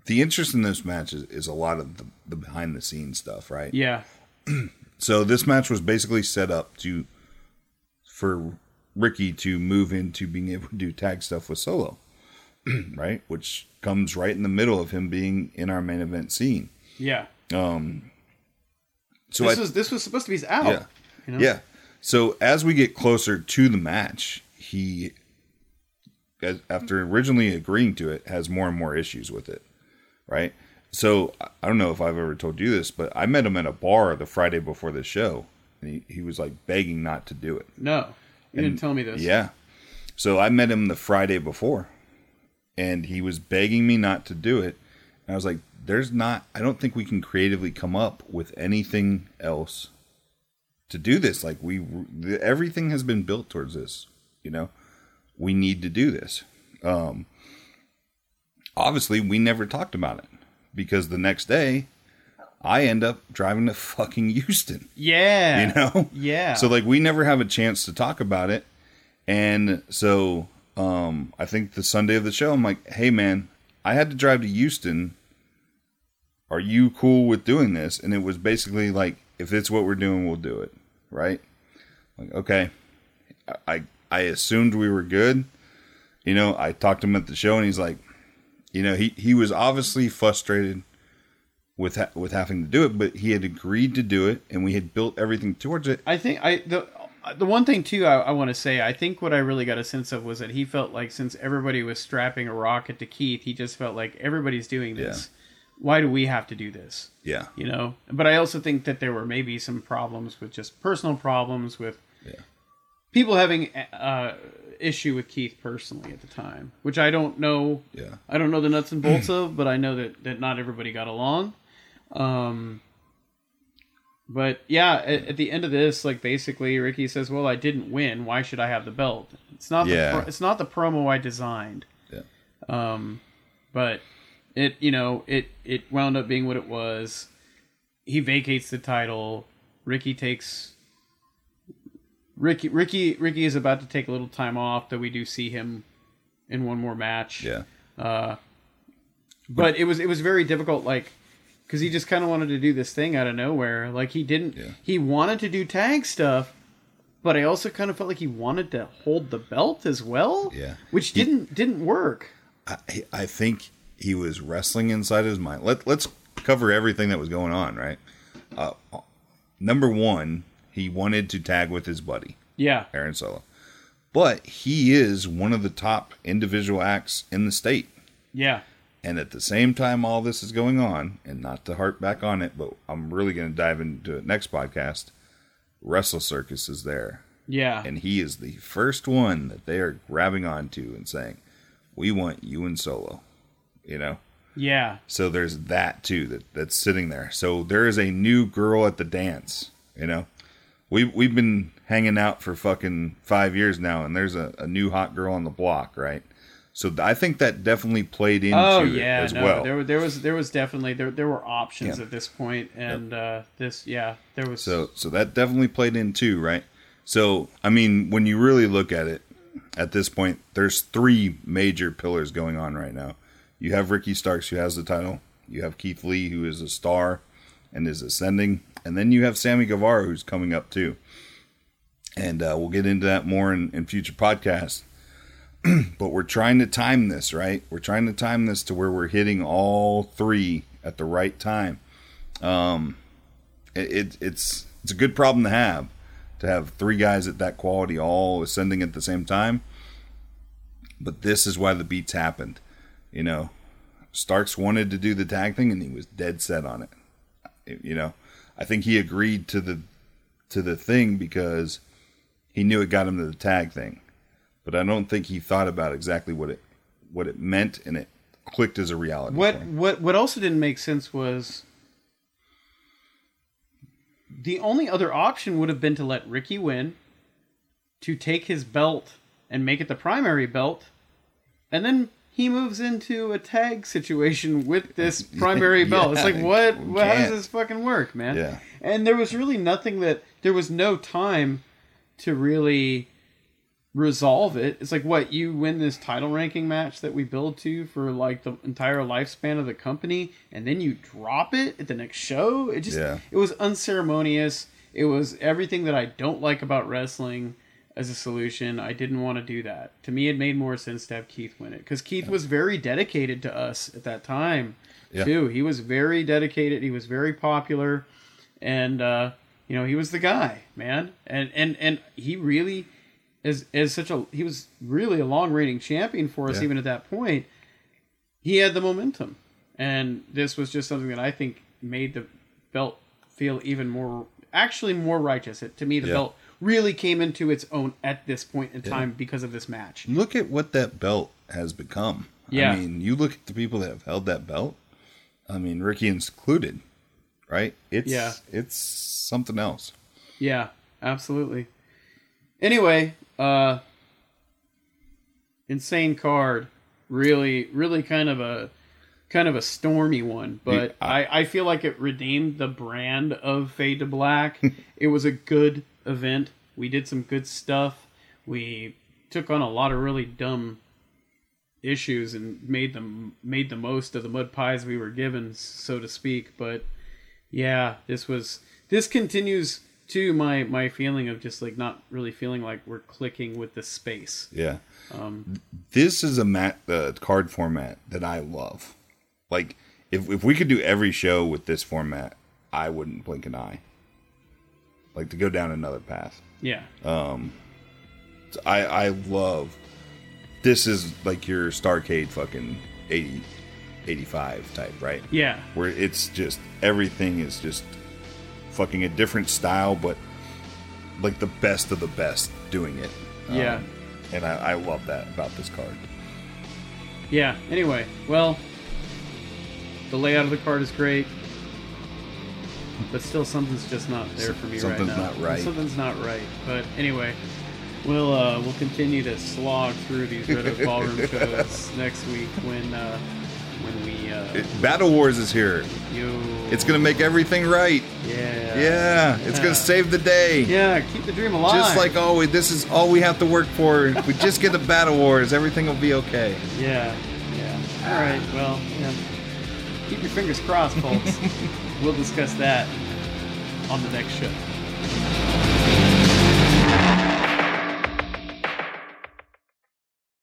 the interest in this match is, is a lot of the, the behind the scenes stuff, right? Yeah, (clears throat) So this match was basically set up to for Ricky to move into being able to do tag stuff with Solo, (clears throat) right? Which comes right in the middle of him being in our main event scene. yeah. Um, so this I, was this was supposed to be his out. yeah, you know? yeah. So as we get closer to the match, he, as- after originally agreeing to it, has more and more issues with it, right? So I don't know if I've ever told you this, but I met him at a bar the Friday before the show, and he, he was like begging not to do it. No, you didn't tell me this. Yeah. So I met him the Friday before, and he was begging me not to do it. And I was like, "There's not. I don't think we can creatively come up with anything else to do this. Like we, everything has been built towards this. You know, we need to do this. Um, obviously, we never talked about it because the next day, I end up driving to fucking Houston. Yeah, you know? Yeah. so like we never have a chance to talk about it. And so um i think the sunday of the show i'm like hey man i had to drive to houston. Are you cool with doing this? And it was basically like if it's what we're doing we'll do it. Right? Like okay. I i, I assumed we were good. You know i talked to him at the show and he's like you know he he was obviously frustrated with ha- with having to do it, but he had agreed to do it, and we had built everything towards it. I think I the the one thing too I, I want to say I think what I really got a sense of was that he felt like since everybody was strapping a rocket to Keith, he just felt like everybody's doing this. Why do we have to do this? Yeah, You know. But I also think that there were maybe some problems with just personal problems with yeah, people having uh, issue with Keith personally at the time, which I don't know. yeah, I don't know the nuts and bolts (clears throat) of, but I know that, that not everybody got along. Um, but yeah, at, at the end of this, like basically, Ricky says, "Well, I didn't win. Why should I have the belt? It's not the pro- it's not the promo I designed." yeah, Um, but it you know it it wound up being what it was. He vacates the title. Ricky takes. Ricky Ricky Ricky is about to take a little time off, though we do see him in one more match yeah, Uh, but it was it was very difficult like because he just kind of wanted to do this thing out of nowhere like he didn't Yeah. he wanted to do tag stuff but I also kind of felt like he wanted to hold the belt as well. Yeah. which He- didn't didn't work. I, I think he was wrestling inside his mind. Let, let's cover everything that was going on, right? Uh, number one, he wanted to tag with his buddy, Yeah, Aaron Solo. But he is one of the top individual acts in the state. yeah, And at the same time, all this is going on, and not to harp back on it, but I'm really going to dive into it next podcast. Wrestle Circus is there. yeah, And he is the first one that they are grabbing onto and saying, We want you and Solo. You know? yeah, So there's that too that that's sitting there. So there is a new girl at the dance. You know, we we've been hanging out for fucking five years now, and there's a, a new hot girl on the block, right? So I think that definitely played into Oh it yeah, as no, well. there there was there was definitely there there were options Yeah. at this point, and uh, this yeah there was So so that definitely played in too, right? So I mean, when you really look at it, at this point, there's three major pillars going on right now. You have Ricky Starks, who has the title. You have Keith Lee, who is a star and is ascending, and then you have Sammy Guevara, who's coming up too. And uh, we'll get into that more in, in future podcasts. (clears throat) but we're trying to time this, right? We're trying to time this to where we're hitting all three at the right time. Um, it, it it's it's a good problem to have to have three guys at that quality all ascending at the same time. But this is why the beats happened. You know, Starks wanted to do the tag thing and he was dead set on it. You know, I think he agreed to the to the thing because he knew it got him to the tag thing. But I don't think he thought about exactly what it what it meant and it clicked as a reality. What him. what what also didn't make sense was the only other option would have been to let Ricky win, to take his belt and make it the primary belt, and then he moves into a tag situation with this (laughs) primary belt. It's like what? what how does this fucking work, man? Yeah. And there was really nothing that there was no time to really resolve it. It's like what you win this title ranking match that we build to for like the entire lifespan of the company, and then you drop it at the next show. It just Yeah. it was unceremonious. It was everything that I don't like about wrestling as a solution. I didn't want to do that. To me, it made more sense to have Keith win it because Keith was very dedicated to us at that time Yeah. too. He was very dedicated. He was very popular, and uh, you know he was the guy, man. And and and he really as as such a he was really a long reigning champion for us Yeah. even at that point. He had the momentum, and this was just something that I think made the belt feel even more actually more righteous. It, to me, the Yeah. belt really came into its own at this point in time because of this match. look at what that belt has become. Yeah. I mean, you look at the people that have held that belt. I mean, Ricky included, right? It's Yeah. it's something else. Yeah, absolutely. Anyway, uh insane card. Really really kind of a kind of a stormy one, but Yeah, I, I feel like it redeemed the brand of Fade to Black. (laughs) it was a good event. We did some good stuff. We took on a lot of really dumb issues and made them made the most of the mud pies we were given, so to speak. But yeah, this was this continues to my my feeling of just like not really feeling like we're clicking with the space. Yeah. Um, This is a mat uh, card format that I love. Like if if we could do every show with this format, I wouldn't blink an eye. Like to go down another path. yeah, Um. I I love this is like your Starcade fucking 80 85 type, right? yeah, where it's just everything is just fucking a different style, but like the best of the best doing it. Um, Yeah. and I, I love that about this card. yeah. Anyway, well, the layout of the card is great, but still something's just not there for me Something's right now. Something's not right. Something's not right. But anyway. We'll uh, we'll continue to slog through these Red Oak Ballroom shows (laughs) next week when uh, when we uh, It, Battle Wars is here. yo It's gonna make everything right. yeah Yeah, it's Yeah. gonna save the day. yeah keep the dream alive Just like always, this is all we have to work for. We just get the Battle Wars, everything will be okay. Yeah, yeah. All right, well, yeah. keep your fingers crossed, folks. (laughs) we'll discuss that on the next show.